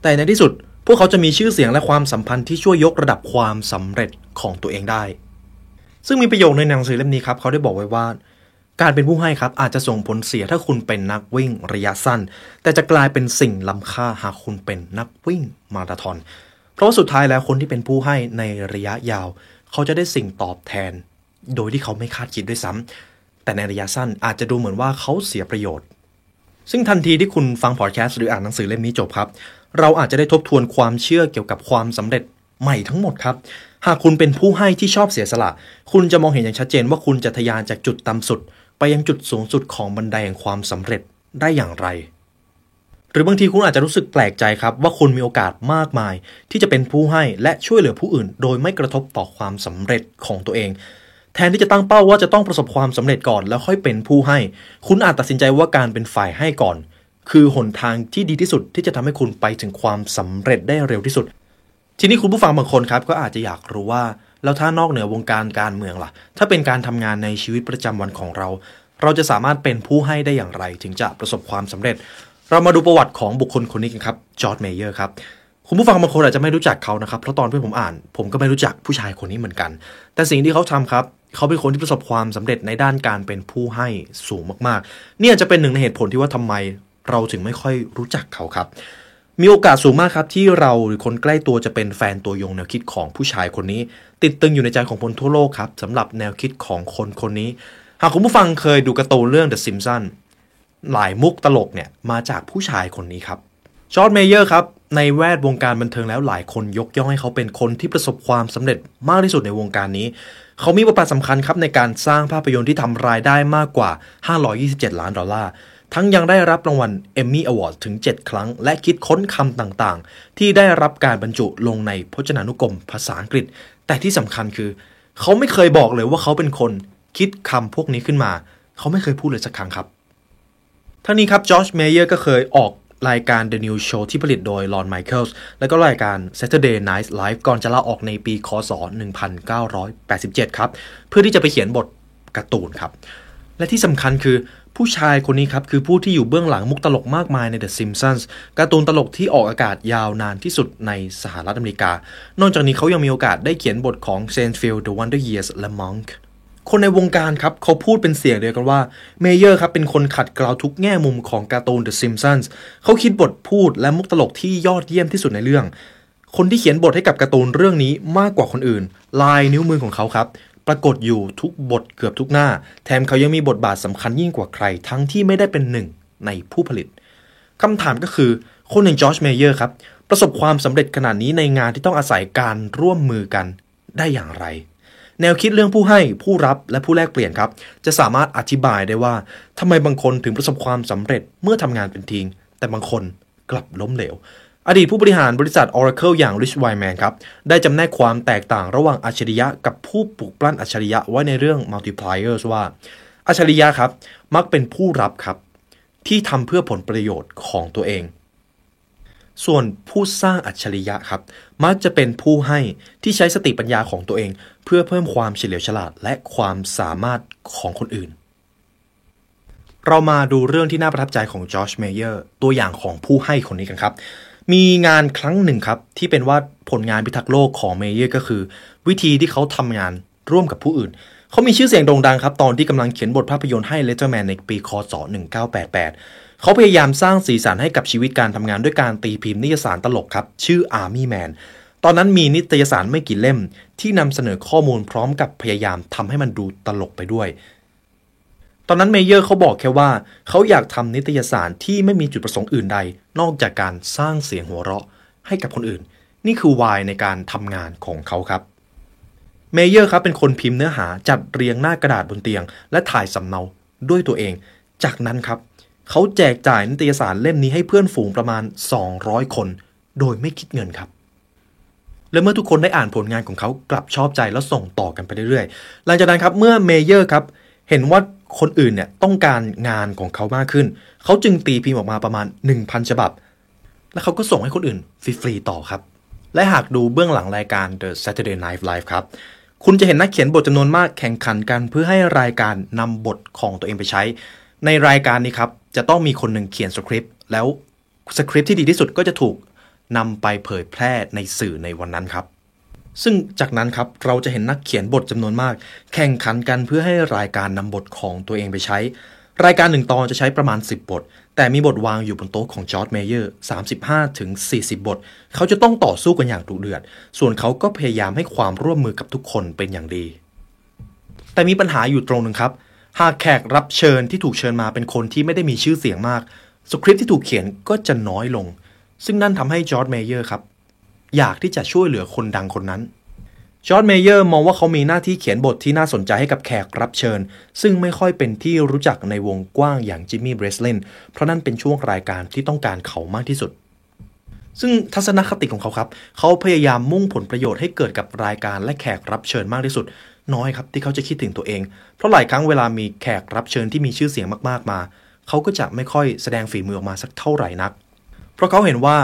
แต่ในที่สุดพวกเขาจะมีชื่อเสียงและความสัมพันธ์ที่ช่วยยกระดับความสำเร็จของตัวเองได้ ซึ่งมีประโยคในหนังสือเล่มนี้ครับเขาได้บอกไว้ว่า การเป็นผู้ให้ครับอาจจะส่งผลเสียถ้าคุณเป็นนักวิ่งระยะสั้น แต่จะกลายเป็นสิ่งล้ำค่าหากคุณเป็นนักวิ่งมาราธอน เพราะว่าสุดท้ายแล้วคนที่เป็นผู้ให้ในระยะยาว เขาจะได้สิ่งตอบแทน โดยที่เขาไม่คาดคิดด้วยซ้ำ แต่ในระยะสั้นอาจจะดูเหมือนว่าเขาเสียประโยชน์ ซึ่งทันทีที่คุณฟังพอดแคสต์หรืออ่านหนังสือเล่มนี้จบครับ เราอาจจะได้ทบทวนความเชื่อเกี่ยวกับความสำเร็จใหม่ทั้งหมดครับ หากคุณเป็นผู้ให้ที่ชอบเสียสละ คุณจะมองเห็นอย่างชัดเจนว่าคุณจะทะยานจากจุดต่ำสุด ไปยังจุดสูงสุดของบันไดแห่งความสำเร็จได้อย่างไร หรือบางทีคุณอาจจะรู้สึกแปลกใจครับ ว่าคุณมีโอกาสมากมาย ที่จะเป็นผู้ให้และช่วยเหลือผู้อื่น โดยไม่กระทบต่อความสำเร็จของตัวเอง แทนที่จะตั้งเป้าว่าจะต้องประสบความสำเร็จก่อน แล้วค่อยเป็นผู้ให้ คุณอาจตัดสินใจว่าการเป็นฝ่ายให้ก่อน คือหนทางที่ดีที่สุดที่จะทำให้คุณไปถึงความสำเร็จได้เร็วที่สุด ทีนี้คุณผู้ฟังบางคนครับ ก็อาจจะอยากรู้ว่าแล้วถ้านอกเหนือวงการการเมืองล่ะ ถ้าเป็นการทำงานในชีวิตประจำวันของเรา เราจะสามารถเป็นผู้ให้ได้อย่างไร ถึงจะประสบความสำเร็จ เรามาดูประวัติของบุคคลคนนี้กันครับจอร์จเมเยอร์ครับคุณผู้ฟังบางคนอาจจะไม่รู้จักเขานะครับ เพราะตอนที่ผมอ่าน ผมก็ไม่รู้จักผู้ชายคนนี้เหมือนกัน แต่สิ่งที่เขาทำครับ เขาเป็นคนที่ประสบความสำเร็จในด้านการเป็นผู้ให้สูงมากๆ เนี่ยจะเป็นหนึ่งในเหตุผลที่ว่าทำไมเราถึงไม่ค่อยรู้จักเขาครับ มีโอกาสสูงมากครับที่เราหรือคนใกล้ตัวจะเป็นแฟนตัวยงแนวคิดของผู้ชายคนนี้ ติดตรึงอยู่ในใจของคนทั่วโลกครับสำหรับแนวคิดของคนคนนี้ หากคุณผู้ฟังเคยดูการ์ตูนเรื่อง The Simpsons หลายมุกตลกเนี่ยมาจากผู้ชายคนนี้ครับจอร์จเมเยอร์ครับในแวดวงการบันเทิงแล้วหลายคนยกย่องให้เขาเป็นคนที่ประสบความสำเร็จมากที่สุดในวงการนี้ เขามีบทบาทสำคัญครับในการสร้างภาพยนตร์ที่ทำรายได้มากกว่า 527 ล้านดอลลาร์ ทั้งยังได้รับรางวัล Emmy Award ถึง 7 ครั้ง และคิดค้นคำต่างๆ ที่ได้รับการบรรจุลงในพจนานุกรมภาษาอังกฤษ แต่ที่สำคัญคือ เขาไม่เคยบอกเลยว่าเขาเป็นคนคิดคำพวกนี้ขึ้นมา เขาไม่เคยพูดเลยสักครั้งครับทั้งนี้ครับจอร์จเมเยอร์ก็เคยออก รายการ The New Show ที่ผลิตโดย Lorne Michaels และก็รายการ Saturday Night Live ก่อนจะลาออกในปีคศ 1987 ครับ เพื่อที่จะไปเขียนบทการ์ตูนครับ และที่สำคัญคือผู้ชายคนนี้ครับ คือผู้ที่อยู่เบื้องหลังมุกตลกมากมายใน The Simpsons การ์ตูนตลกที่ออกอากาศยาวนานที่สุดในสหรัฐอเมริกา นอกจากนี้เขายังมีโอกาสได้เขียนบทของ Seinfeld The Wonder Years และ Monk คนในวงการครับเขาพูดเป็นเสียงเดียวกันว่าเมเยอร์ครับเป็นคนขัดเกลาทุกแง่มุมของการ์ตูน The Simpsons เขาคิดบทพูดและมุกตลกที่ยอดเยี่ยมที่สุดในเรื่อง คนที่เขียนบทให้กับการ์ตูนเรื่องนี้มากกว่าคนอื่น ลายนิ้วมือของเขาครับปรากฏอยู่ทุกบทเกือบทุกหน้า แถมเขายังมีบทบาทสำคัญยิ่งกว่าใคร ทั้งที่ไม่ได้เป็นหนึ่งในผู้ผลิตคำถามก็คือคนอย่างจอร์จเมเยอร์ครับประสบความสำเร็จขนาดนี้ในงานที่ต้องอาศัยการร่วมมือกันได้อย่างไร แนวคิดเรื่องผู้ให้ผู้รับและผู้แลกเปลี่ยนครับ จะสามารถอธิบายได้ว่าทำไมบางคนถึงประสบความสำเร็จเมื่อทำงานเป็นทีม แต่บางคนกลับล้มเหลว อดีตผู้บริหารบริษัท Oracle อย่าง Liz Wiseman ครับ ได้จำแนกความแตกต่างระหว่างอัจฉริยะกับผู้ปลุกปั้นอัจฉริยะไว้ในเรื่อง Multipliers ว่า อัจฉริยะครับ มักเป็นผู้รับครับ ที่ทำเพื่อผลประโยชน์ของตัวเองส่วนผู้สร้างอัจฉริยะครับ มักจะเป็นผู้ให้ที่ใช้สติปัญญาของตัวเอง เพื่อเพิ่มความเฉลียวฉลาดและความสามารถของคนอื่น เรามาดูเรื่องที่น่าประทับใจของจอร์จเมเยอร์ตัวอย่างของผู้ให้คนนี้กันครับ มีงานครั้งหนึ่งครับ ที่เป็นว่าผลงานพิทักษ์โลกของเมเยอร์ก็คือ วิธีที่เขาทำงานร่วมกับผู้อื่น เขามีชื่อเสียงโด่งดังครับ ตอนที่กำลังเขียนบทภาพยนตร์ให้เลเจอร์แมนในปีคศ 1988 เขาพยายามสร้างสีสันให้กับชีวิตการทำงานด้วยการตีพิมพ์นิยสารตลกครับ ชื่อ Army Man อนนั้นมีนิตยสารไม่กี่เล่ม ที่นำเสนอข้อมูลพร้อมกับพยายามทำให้มันดูตลกไปด้วย ตอนนั้นเมเยอร์เขาบอกแค่ว่า เขาอยากทำนิตยสารที่ไม่มีจุดประสงค์อื่นใด นอกจากการสร้างเสียงหัวเราะให้กับคนอื่น นี่คือ why ในการทำงานของเขาครับเมเยอร์ครับเป็นคนพิมพ์เนื้อหาจัดเรียงหน้ากระดาษบนเตียง และถ่ายสำเนาด้วยตัวเอง จากนั้นครับ เขาแจกจ่ายนิตยสารเล่มนี้ให้เพื่อนฝูงประมาณ 200 คน โดยไม่คิดเงินครับ และเมื่อทุกคนได้อ่านผลงานของเขากลับชอบใจแล้วส่งต่อกันไปเรื่อยๆ หลังจากนั้นครับเมื่อเมเยอร์ครับเห็นว่าคนอื่นเนี่ยต้องการงานของเขามากขึ้น เขาจึงตีพิมพ์ออกมาประมาณ 1,000 ฉบับ และเขาก็ส่งให้คนอื่นฟรีๆต่อครับ และหากดูเบื้องหลังรายการ The Saturday Night Live ครับ คุณจะเห็นนักเขียนบทจำนวนมากแข่งขันกันเพื่อให้รายการนำบทของตัวเองไปใช้ ในรายการนี้ครับจะต้องมีคนหนึ่งเขียนสคริปต์แล้วสคริปต์ที่ดีที่สุดก็จะถูก นำไปเผยแพร่ในสื่อในวันนั้นครับ ซึ่งจากนั้นครับเราจะเห็นนักเขียนบทจำนวนมาก แข่งขันกันเพื่อให้รายการนำบทของตัวเองไปใช้ รายการหนึ่งตอนจะใช้ประมาณ 10 บท แต่มีบทวางอยู่บนโต๊ะของจอร์จเมเยอร์35ถึง40 บท เขาจะต้องต่อสู้กันอย่างดุเดือด ส่วนเขาก็พยายามให้ความร่วมมือกับทุกคนเป็นอย่างดี แต่มีปัญหาอยู่ตรงหนึ่งครับ หากแขกรับเชิญที่ถูกเชิญมาเป็นคนที่ไม่ได้มีชื่อเสียงมากสคริปต์ที่ถูกเขียนก็จะน้อยลง ซึ่งนั่นทำให้จอร์จเมเยอร์ครับ อยากที่จะช่วยเหลือคนดังคนนั้นจอร์จเมเยอร์มองว่าเขามีหน้าที่เขียนบทที่น่าสนใจให้กับแขกรับเชิญ ซึ่งไม่ค่อยเป็นที่รู้จักในวงกว้างอย่างจิมมี่เบรสเลนเพราะนั่นเป็นช่วงรายการที่ต้องการเขามากที่สุด ซึ่งทัศนคติของเขาครับ เขาพยายามมุ่งผลประโยชน์ให้เกิดกับรายการและแขกรับเชิญมากที่สุด น้อยครับที่เขาจะคิดถึงตัวเอง เพราะหลายครั้งเวลามีแขกรับเชิญที่มีชื่อเสียงมากๆมา เขาก็จะไม่ค่อยแสดงฝีมือออกมาสักเท่าไหร่นัก เพราะเขาเห็นว่า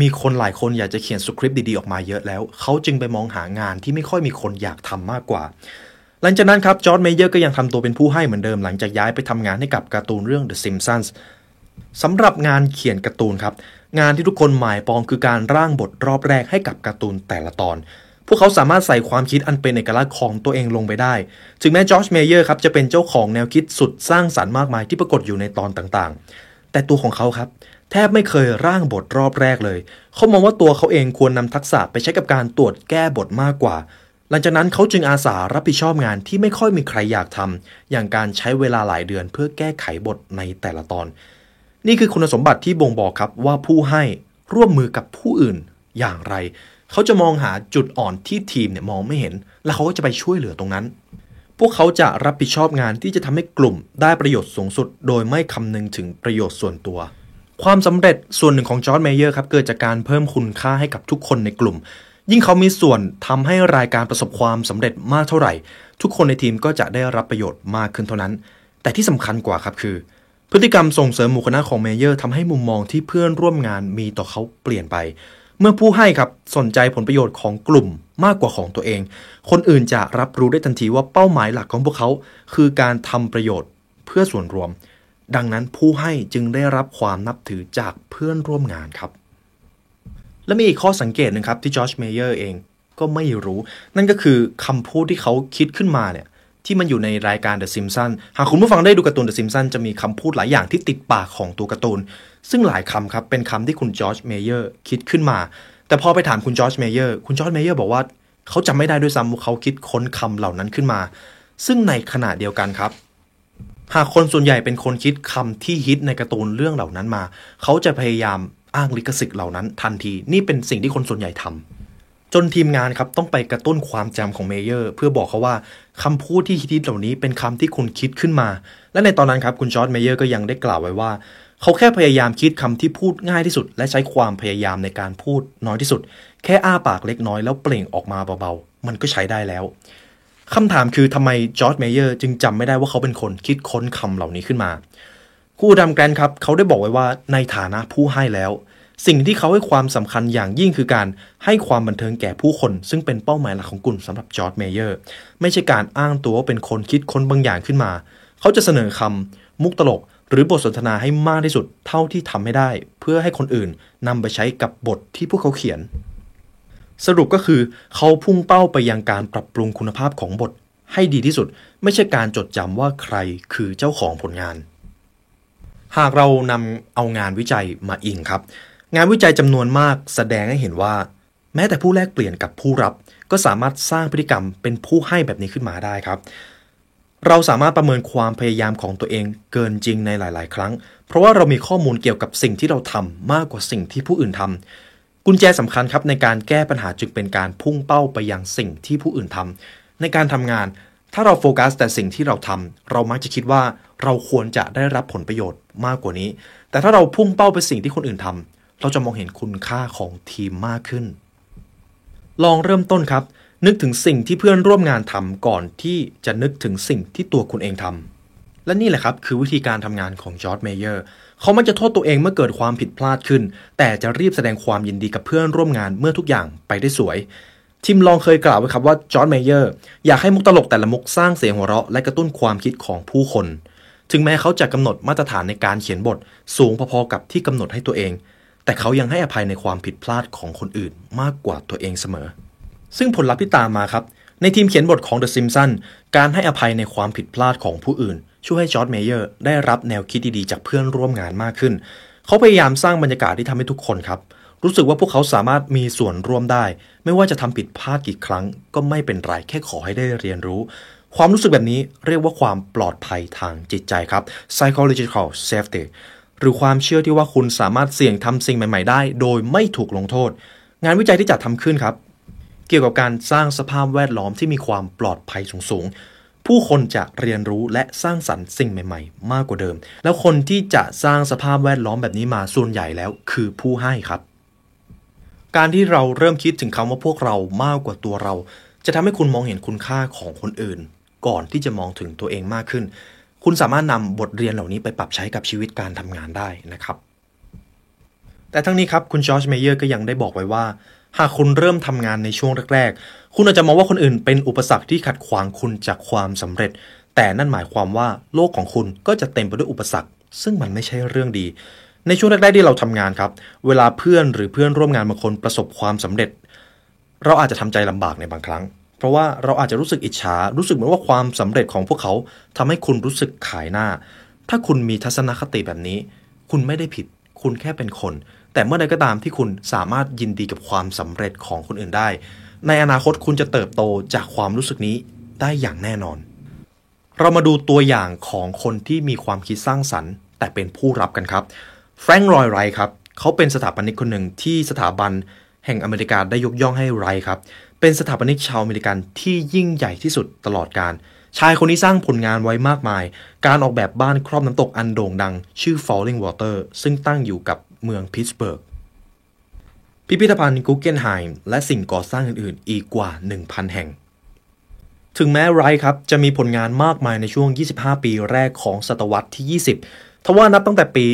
มีคนหลายคนอยากจะเขียนสคริปต์ดีๆออกมาเยอะแล้ว เขาจึงไปมองหางานที่ไม่ค่อยมีคนอยากทำมากกว่า หลังจากนั้นครับ จอร์จเมเยอร์ก็ยังทำตัวเป็นผู้ให้เหมือนเดิม หลังจากย้ายไปทำงานให้กับการ์ตูนเรื่อง The Simpsons สำหรับงานเขียนการ์ตูนครับ งานที่ทุกคนหมายปองคือการร่างบทรอบแรกให้กับการ์ตูนแต่ละตอน พวกเขาสามารถใส่ความคิดอันเป็นเอกลักษณ์ของตัวเองลงไปได้ ถึงแม้จอร์จเมเยอร์ครับจะเป็นเจ้าของแนวคิดสุดสร้างสรรค์มากมายที่ปรากฏอยู่ในตอนต่างๆ แต่ตัวของเขาครับ แทบไม่เคยร่างบทรอบแรกเลย เขามองว่าตัวเขาเองควรนำทักษะไปใช้กับการตรวจแก้บทมากกว่า หลังจากนั้นเขาจึงอาสารับผิดชอบงานที่ไม่ค่อยมีใครอยากทำอย่างการใช้เวลาหลายเดือนเพื่อแก้ไขบทในแต่ละตอน นี่คือคุณสมบัติที่บ่งบอกครับว่าผู้ให้ร่วมมือกับผู้อื่นอย่างไร เขาจะมองหาจุดอ่อนที่ทีมเนี่ยมองไม่เห็น และเขาก็จะไปช่วยเหลือตรงนั้น พวกเขาจะรับผิดชอบงานที่จะทำให้กลุ่มได้ประโยชน์สูงสุด โดยไม่คำนึงถึงประโยชน์ส่วนตัว ความสำเร็จส่วนหนึ่งของจอร์จเมเยอร์ครับเกิดจากการเพิ่มคุณค่าให้กับทุกคนในกลุ่ม ยิ่งเขามีส่วนทำให้รายการประสบความสำเร็จมากเท่าไหร่ ทุกคนในทีมก็จะได้รับประโยชน์มากขึ้นเท่านั้น แต่ที่สำคัญกว่าครับคือ พฤติกรรมส่งเสริมหมู่คณะของเมเยอร์ทำให้มุมมองที่เพื่อนร่วมงานมีต่อเขาเปลี่ยนไป เมื่อผู้ให้ครับสนใจผลประโยชน์ของกลุ่มมากกว่าของตัวเอง คนอื่นจะรับรู้ได้ทันทีว่าเป้าหมายหลักของพวกเขา คือการทำประโยชน์เพื่อส่วนรวม ดังนั้นผู้ให้จึงได้รับความนับถือจากเพื่อนร่วมงานครับ และมีอีกข้อสังเกตหนึ่งครับที่จอร์จเมเยอร์เองก็ไม่รู้ นั่นก็คือคำพูดที่เขาคิดขึ้นมาเนี่ยที่มันอยู่ในรายการ The Simpsons หากคุณผู้ฟังได้ดูการ์ตูน The Simpsons จะมีคำพูดหลายอย่างที่ติดปากของตัวการ์ตูน ซึ่งหลายคำครับเป็นคำที่คุณจอร์จเมเยอร์คิดขึ้นมา แต่พอไปถามคุณจอร์จเมเยอร์คุณจอร์จเมเยอร์บอกว่า เขาจำไม่ได้ด้วยซ้ำว่าเขาคิดค้นคำเหล่านั้นขึ้นมา ซึ่งในขณะเดียวกันครับ หากคนส่วนใหญ่เป็นคนคิดคำที่ฮิตในการ์ตูนเรื่องเหล่านั้นมา เขาจะพยายามอ้างลิขสิทธิ์เหล่านั้นทันที นี่เป็นสิ่งที่คนส่วนใหญ่ทำจนทีมงานครับต้องไปกระตุ้นความจำของเมเยอร์ เพื่อบอกเขาว่าคำพูดที่ฮิตเหล่านี้เป็นคำที่คุณคิดขึ้นมา และในตอนนั้นครับคุณจอร์จเมเยอร์ก็ยังได้กล่าวไว้ว่าเขาแค่พยายามคิดคำที่พูดง่ายที่สุด และใช้ความพยายามในการพูดน้อยที่สุด แค่อ้าปากเล็กน้อยแล้วเปล่งออกมาเบาๆ มันก็ใช้ได้แล้ว คำถามคือทำไมจอร์จเมเยอร์จึงจำไม่ได้ว่าเขาเป็นคนคิดค้นคำเหล่านี้ขึ้นมาคุณ Adam Grant ครับ เขาได้บอกไว้ว่าในฐานะผู้ให้แล้ว สิ่งที่เขาให้ความสำคัญอย่างยิ่งคือการให้ความบันเทิงแก่ผู้คน ซึ่งเป็นเป้าหมายหลักของกลุ่มสำหรับจอร์จเมเยอร์ไม่ใช่การอ้างตัวว่าเป็นคนคิดค้นบางอย่างขึ้นมา เขาจะเสนอคำมุกตลก หรือบทสนทนาให้มากที่สุดเท่าที่ทำให้ได้ เพื่อให้คนอื่นนำไปใช้กับบทที่พวกเขาเขียน สรุปก็คือเขาพุ่งเป้าไปยังการปรับปรุงคุณภาพของบทให้ดีที่สุด ไม่ใช่การจดจำว่าใครคือเจ้าของผลงาน หากเรานำเอางานวิจัยมาอิงครับ งานวิจัยจำนวนมากแสดงให้เห็นว่า แม้แต่ผู้แลกเปลี่ยนกับผู้รับ ก็สามารถสร้างพฤติกรรมเป็นผู้ให้แบบนี้ขึ้นมาได้ครับ เราสามารถประเมินความพยายามของตัวเองเกินจริงในหลาย ๆ ครั้ง เพราะว่าเรามีข้อมูลเกี่ยวกับสิ่งที่เราทำมากกว่าสิ่งที่ผู้อื่นทำ กุญแจสำคัญครับในการแก้ปัญหาจึงเป็นการพุ่งเป้าไปยังสิ่งที่ผู้อื่นทำในการทำงาน ถ้าเราโฟกัสแต่สิ่งที่เราทำเรามักจะคิดว่าเราควรจะได้รับผลประโยชน์มากกว่านี้ แต่ถ้าเราพุ่งเป้าไปสิ่งที่คนอื่นทำเราจะมองเห็นคุณค่าของทีมมากขึ้น ลองเริ่มต้นครับ นึกถึงสิ่งที่เพื่อนร่วมงานทำก่อนที่จะนึกถึงสิ่งที่ตัวคุณเองทำ และนี่แหละครับคือวิธีการทำงานของจอร์จเมเยอร์เขามักจะโทษตัวเองเมื่อเกิดความผิดพลาดขึ้น แต่จะรีบแสดงความยินดีกับเพื่อนร่วมงานเมื่อทุกอย่างไปได้สวย ทิมลองเคยกล่าวไว้ครับว่าจอร์จ เมเยอร์อยากให้มุกตลกแต่ละมุกสร้างเสียงหัวเราะและกระตุ้นความคิดของผู้คน ถึงแม้เขาจะกำหนดมาตรฐานในการเขียนบทสูงพอๆกับที่กำหนดให้ตัวเอง แต่เขายังให้อภัยในความผิดพลาดของคนอื่นมากกว่าตัวเองเสมอ ซึ่งผลลัพธ์ที่ตามมาครับในทีมเขียนบทของ The Simpsons การให้อภัยในความผิดพลาดของผู้อื่น ช่วยให้จอร์จ เมเยอร์ได้รับแนวคิดดีๆจากเพื่อนร่วมงานมากขึ้น เขาพยายามสร้างบรรยากาศที่ทำให้ทุกคนครับ รู้สึกว่าพวกเขาสามารถมีส่วนร่วมได้ ไม่ว่าจะทำผิดพลาดกี่ครั้ง ก็ไม่เป็นไรแค่ขอให้ได้เรียนรู้ ความรู้สึกแบบนี้เรียกว่าความปลอดภัยทางจิตใจครับ psychological safety หรือความเชื่อที่ว่าคุณสามารถเสี่ยงทำสิ่งใหม่ ๆ ได้ โดยไม่ถูกลงโทษ งานวิจัยที่จัดทำขึ้นครับ เกี่ยวกับการสร้างสภาพแวดล้อมที่มีความปลอดภัยสูงๆ ผู้คนจะเรียนรู้และสร้างสรรค์สิ่งใหม่ ๆ มากกว่าเดิม แล้วคนที่จะสร้างสภาพแวดล้อมแบบนี้มาส่วนใหญ่แล้วคือผู้ให้ครับ การที่เราเริ่มคิดถึงคำว่าพวกเรามากกว่าตัวเรา จะทำให้คุณมองเห็นคุณค่าของคนอื่น ก่อนที่จะมองถึงตัวเองมากขึ้น คุณสามารถนำบทเรียนเหล่านี้ไปปรับใช้กับชีวิตการทำงานได้นะครับ แต่ทั้งนี้ครับคุณจอร์จเมเยอร์ก็ยังได้บอกไว้ว่า หากคุณเริ่มทำงานในช่วงแรกๆ คุณอาจจะมองว่าคนอื่นเป็นอุปสรรคที่ขัดขวางคุณจากความสำเร็จ แต่นั่นหมายความว่าโลกของคุณก็จะเต็มไปด้วยอุปสรรค ซึ่งมันไม่ใช่เรื่องดี ในช่วงแรกๆที่เราทำงานครับ เวลาเพื่อนหรือเพื่อนร่วมงานบางคนประสบความสำเร็จ เราอาจจะทำใจลำบากในบางครั้ง เพราะว่าเราอาจจะรู้สึกอิจฉา รู้สึกเหมือนว่าความสำเร็จของพวกเขาทำให้คุณรู้สึกขายหน้า ถ้าคุณมีทัศนคติแบบนี้ คุณไม่ได้ผิด คุณแค่เป็นคน แต่เมื่อใดก็ตามที่คุณสามารถยินดีกับความสำเร็จของคนอื่นได้ ในอนาคตคุณจะเติบโตจากความรู้สึกนี้ได้อย่างแน่นอน เรามาดูตัวอย่างของคนที่มีความคิดสร้างสรรค์ แต่เป็นผู้รับกันครับแฟรงค์ ลอยด์ ไรต์ครับเขาเป็นสถาปนิกคนหนึ่งที่สถาบันแห่งอเมริกาได้ยกย่องให้ไรต์ครับเป็นสถาปนิกชาวอเมริกันที่ยิ่งใหญ่ที่สุดตลอดกาล ชายคนนี้สร้างผลงานไว้มากมาย การออกแบบบ้านคร่อมน้ำตกอันโด่งดัง ชื่อ Falling Water ซึ่งตั้งอยู่กับ เมืองพิตสเบิร์ก พิพิธภัณฑ์กูเกนไฮม์และสิ่งก่อสร้างอื่นๆ อีกกว่า 1,000 แห่ง ถึงแม้ไรครับ จะมีผลงานมากมายในช่วง 25 ปีแรกของศตวรรษที่ 20 ทว่านับตั้งแต่ปี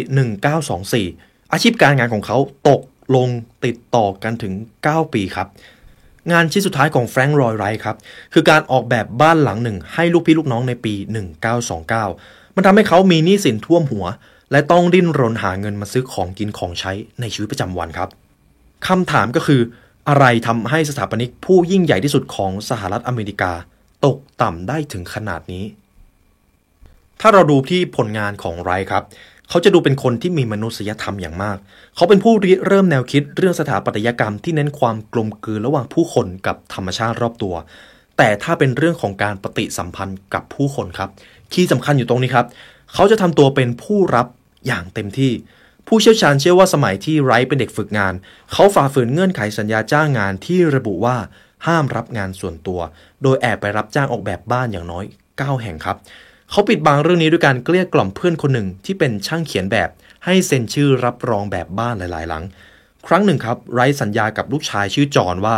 1924 อาชีพการงานของเขาตกลงติดต่อกันถึง 9 ปีครับงานชิ้นสุดท้ายของแฟรงค์รอยไรครับ คือการออกแบบบ้านหลังหนึ่งให้ลูกพี่ลูกน้องในปี 1929 มันทำให้เขามีหนี้สินท่วมหัว และต้องดิ้นรนหาเงินมาซื้อของกินของใช้ในชีวิตประจำวันครับคำถามก็คือ อะไรทำให้สถาปนิกผู้ยิ่งใหญ่ที่สุดของสหรัฐอเมริกา ตกต่ำได้ถึงขนาดนี้ ถ้าเราดูที่ผลงานของไรครับ เขาจะดูเป็นคนที่มีมนุษยธรรมอย่างมาก เขาเป็นผู้เริ่มแนวคิดเรื่องสถาปัตยกรรมที่เน้นความกลมกลืนระหว่างผู้คนกับธรรมชาติรอบตัว แต่ถ้าเป็นเรื่องของการปฏิสัมพันธ์กับผู้คนครับคีย์สำคัญอยู่ตรงนี้ครับ เขาจะทำตัวเป็นผู้รับอย่างเต็มที่ ผู้เชี่ยวชาญเชื่อว่าสมัยที่ไรเป็นเด็กฝึกงาน เขาฝ่าฝืนเงื่อนไขสัญญาจ้างงานที่ระบุว่าห้ามรับงานส่วนตัว โดยแอบไปรับจ้างออกแบบบ้านอย่างน้อย 9 แห่งครับ เขาปิดบังเรื่องนี้ด้วยการเกลี้ยกล่อมเพื่อนคนหนึ่งที่เป็นช่างเขียนแบบ ให้เซ็นชื่อรับรองแบบบ้านหลายๆ หลัง ครั้งหนึ่งครับไรสัญญากับลูกชายชื่อจอนว่า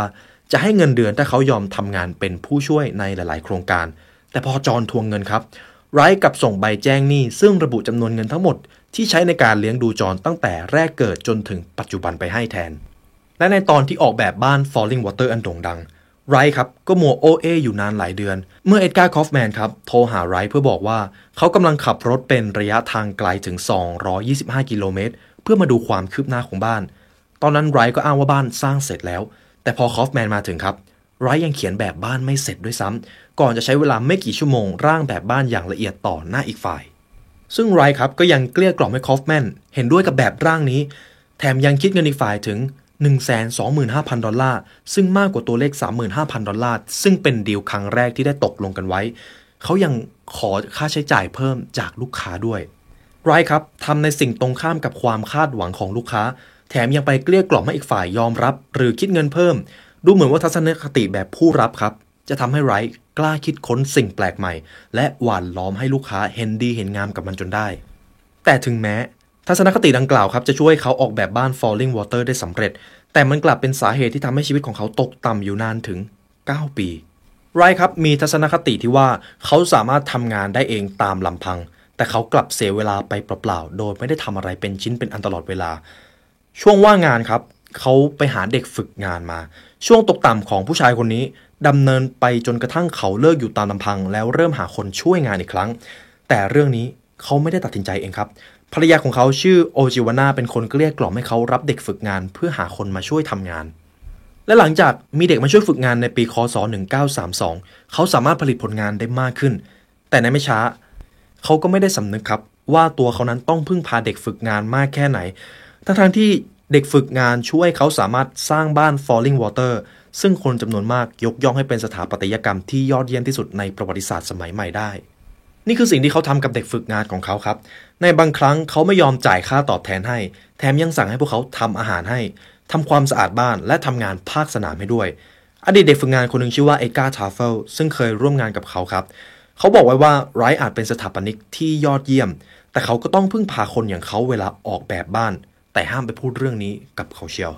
จะให้เงินเดือนถ้าเขายอมทำงานเป็นผู้ช่วยในหลาย ๆ โครงการ แต่พอจอห์นทวงเงินครับ ไรต์กลับส่งใบแจ้งหนี้ซึ่งระบุจำนวนเงินทั้งหมดที่ใช้ในการเลี้ยงดูจอห์นตั้งแต่แรกเกิดจนถึงปัจจุบันไปให้แทน และในตอนที่ออกแบบบ้าน Falling Water อันโด่งดัง ไรต์ครับก็มัวโอ้เอ้อยู่นานหลายเดือน เมื่อเอ็ดการ์คอฟแมนครับ โทรหาไรต์เพื่อบอกว่าเขากำลังขับรถเป็นระยะทางไกลถึง 225 กิโลเมตร เพื่อมาดูความคืบหน้าของบ้าน ตอนนั้นไรก็อ้างว่าบ้านสร้างเสร็จแล้ว แต่พอคอฟแมนมาถึงครับไรยังเขียนแบบบ้านไม่เสร็จด้วยซ้ำ ก่อนจะใช้เวลาไม่กี่ชั่วโมงร่างแบบบ้านอย่างละเอียดต่อหน้าอีกฝ่าย ซึ่งไรครับก็ยังเกลี้ยกล่อมให้คอฟแมนเห็นด้วยกับแบบร่างนี้ แถมยังคิดเงินอีกฝ่ายถึง 125,000 ดอลลาร์ ซึ่งมากกว่าตัวเลข 35,000 ดอลลาร์ ซึ่งเป็นดีลครั้งแรกที่ได้ตกลงกันไว้ เขายังขอค่าใช้จ่ายเพิ่มจากลูกค้าด้วยไรครับทำในสิ่งตรงข้ามกับความคาดหวังของลูกค้า แถมยังไปเกลี้ยกล่อมให้อีกฝ่ายยอมรับ หรือคิดเงินเพิ่ม ดูเหมือนว่าทัศนคติแบบผู้รับครับ จะทำให้ไร กล้าคิดค้นสิ่งแปลกใหม่ และหวานล้อมให้ลูกค้าเห็นดีเห็นงามกับมันจนได้ แต่ถึงแม้ ทัศนคติดังกล่าวครับจะช่วยเขาออกแบบบ้าน Falling Water ได้สำเร็จ แต่มันกลับเป็นสาเหตุที่ทำให้ชีวิตของเขาตกต่ำอยู่นานถึง 9 ปีไรครับมีทัศนคติที่ว่าเขาสามารถทำงานได้เองตามลำพัง แต่เขากลับเสียเวลาไปเปล่าๆโดยไม่ได้ทำอะไรเป็นชิ้นเป็นอันตลอดเวลา ช่วงว่างงานครับเขาไปหาเด็กฝึกงานมา ช่วงตกต่ำของผู้ชายคนนี้ดำเนินไปจนกระทั่งเขาเลิกอยู่ตามลำพัง แล้วเริ่มหาคนช่วยงานอีกครั้ง แต่เรื่องนี้เขาไม่ได้ตัดสินใจเองครับ ภรรยาของเขาชื่อโอจิวาน่าเป็นคนเกลี้ยกล่อมให้เขารับเด็กฝึกงานเพื่อหาคนมาช่วยทำงาน และหลังจากมีเด็กมาช่วยฝึกงานในปีคศ 1932 เขาสามารถผลิตผลงานได้มากขึ้น แต่ในไม่ช้า เขาก็ไม่ได้สำนึกครับ ว่าตัวเขานั้นต้องพึ่งพาเด็กฝึกงานมากแค่ไหนทั้งๆที่ เด็กฝึกงานช่วยเขาสามารถสร้างบ้าน Falling Water ซึ่งคนจำนวนมากยกย่องให้เป็นสถาปัตยกรรมที่ยอดเยี่ยมที่สุดในประวัติศาสตร์สมัยใหม่ได้ นี่คือสิ่งที่เขาทำกับเด็กฝึกงานของเขาครับ ในบางครั้งเขาไม่ยอมจ่ายค่าตอบแทนให้ แถมยังสั่งให้พวกเขาทำอาหารให้ทำความสะอาดบ้านและทำงานภาคสนามให้ด้วย อดีตเด็กฝึกงานคนหนึ่งชื่อว่าเอกาทาเฟลซึ่งเคยร่วมงานกับเขาครับ เขาบอกไว้ว่าไรอาจเป็นสถาปนิกที่ยอดเยี่ยม แต่เขาก็ต้องพึ่งพาคนอย่างเขาเวลาออกแบบบ้าน แต่ห้ามไปพูดเรื่องนี้กับเขาเชียว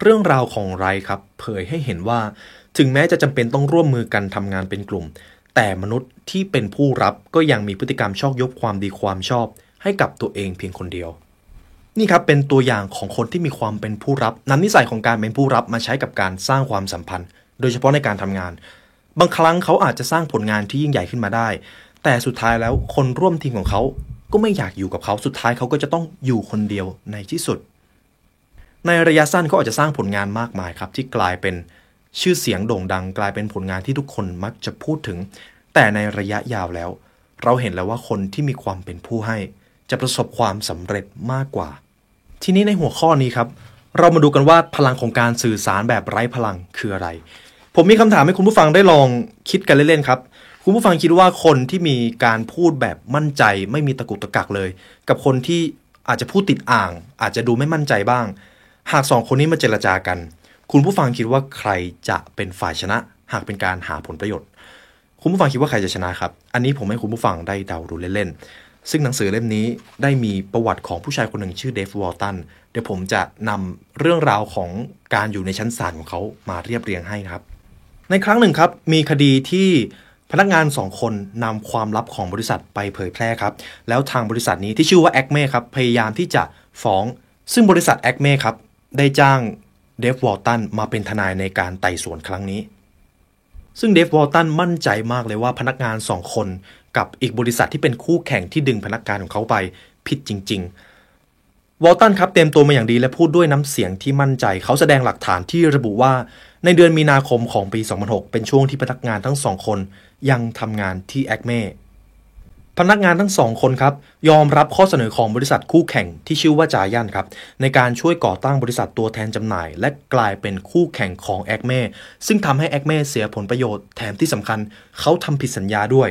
เรื่องราวของไรครับ เผยให้เห็นว่า ถึงแม้จะจำเป็นต้องร่วมมือกันทำงานเป็นกลุ่ม แต่มนุษย์ที่เป็นผู้รับก็ยังมีพฤติกรรมชอบยกความดีความชอบ ให้กับตัวเองเพียงคนเดียว นี่ครับเป็นตัวอย่างของคนที่มีความเป็นผู้รับนำนิสัยของการเป็นผู้รับมาใช้กับการสร้างความสัมพันธ์ โดยเฉพาะในการทำงาน บางครั้งเขาอาจจะสร้างผลงานที่ยิ่งใหญ่ขึ้นมาได้ แต่สุดท้ายแล้วคนร่วมทีมของเขา ก็ไม่อยากอยู่กับเขาสุดท้ายเขาก็จะต้องอยู่คนเดียวในที่สุด ในระยะสั้นเขาอาจจะสร้างผลงานมากมายครับ ที่กลายเป็นชื่อเสียงโด่งดัง กลายเป็นผลงานที่ทุกคนมักจะพูดถึง แต่ในระยะยาวแล้ว เราเห็นแล้วว่าคนที่มีความเป็นผู้ให้ จะประสบความสำเร็จมากกว่า ทีนี้ในหัวข้อนี้ครับ เรามาดูกันว่าพลังของการสื่อสารแบบไร้พลังคืออะไร ผมมีคำถามให้คุณผู้ฟังได้ลองคิดกันเล่นๆครับ คุณผู้ฟังคิดว่าคนที่มีการพูดแบบมั่นใจ ไม่มีตะกุกตะกักเลย กับคนที่อาจจะพูดติดอ่าง อาจจะดูไม่มั่นใจบ้าง หากสองคนนี้มาเจรจากัน คุณผู้ฟังคิดว่าใครจะเป็นฝ่ายชนะ หากเป็นการหาผลประโยชน์ คุณผู้ฟังคิดว่าใครจะชนะครับ อันนี้ผมให้คุณผู้ฟังได้เดาดูเล่นๆซึ่งหนังสือเล่มนี้ได้มีประวัติของผู้ชายคนหนึ่งชื่อเดฟวอลตันเดี๋ยวผมจะนำเรื่องราวของการอยู่ในชั้นศาลของเขามาเรียบเรียงให้ครับ ในครั้งหนึ่งครับมีคดีที่ พนักงานสองคนนำความลับของบริษัทไปเผยแพร่ครับ แล้วทางบริษัทนี้ที่ชื่อว่าแอคเม่ครับ พยายามที่จะฟ้อง ซึ่งบริษัทแอคเม่ครับ ได้จ้างเดฟวอลตันมาเป็นทนายในการไต่สวนครั้งนี้ ซึ่งเดฟวอลตันมั่นใจมากเลยว่าพนักงานสองคน กับอีกบริษัทที่เป็นคู่แข่งที่ดึงพนักงานของเขาไปผิดจริง ๆวอลตันครับเตรียมตัวมาอย่างดีและพูดด้วยน้ำเสียงที่มั่นใจ เขาแสดงหลักฐานที่ระบุว่า ในเดือนมีนาคมของปี 2006 เป็นช่วงที่พนักงานทั้งสองคน ยังทำงานที่แอคเม่พนักงานทั้งสองคนครับ ยอมรับข้อเสนอของบริษัทคู่แข่งที่ชื่อว่าจายันครับ ในการช่วยก่อตั้งบริษัทตัวแทนจำหน่าย และกลายเป็นคู่แข่งของแอคเม่ซึ่งทำให้แอคเม่เสียผลประโยชน์แถมที่สำคัญ เขาทำผิดสัญญาด้วย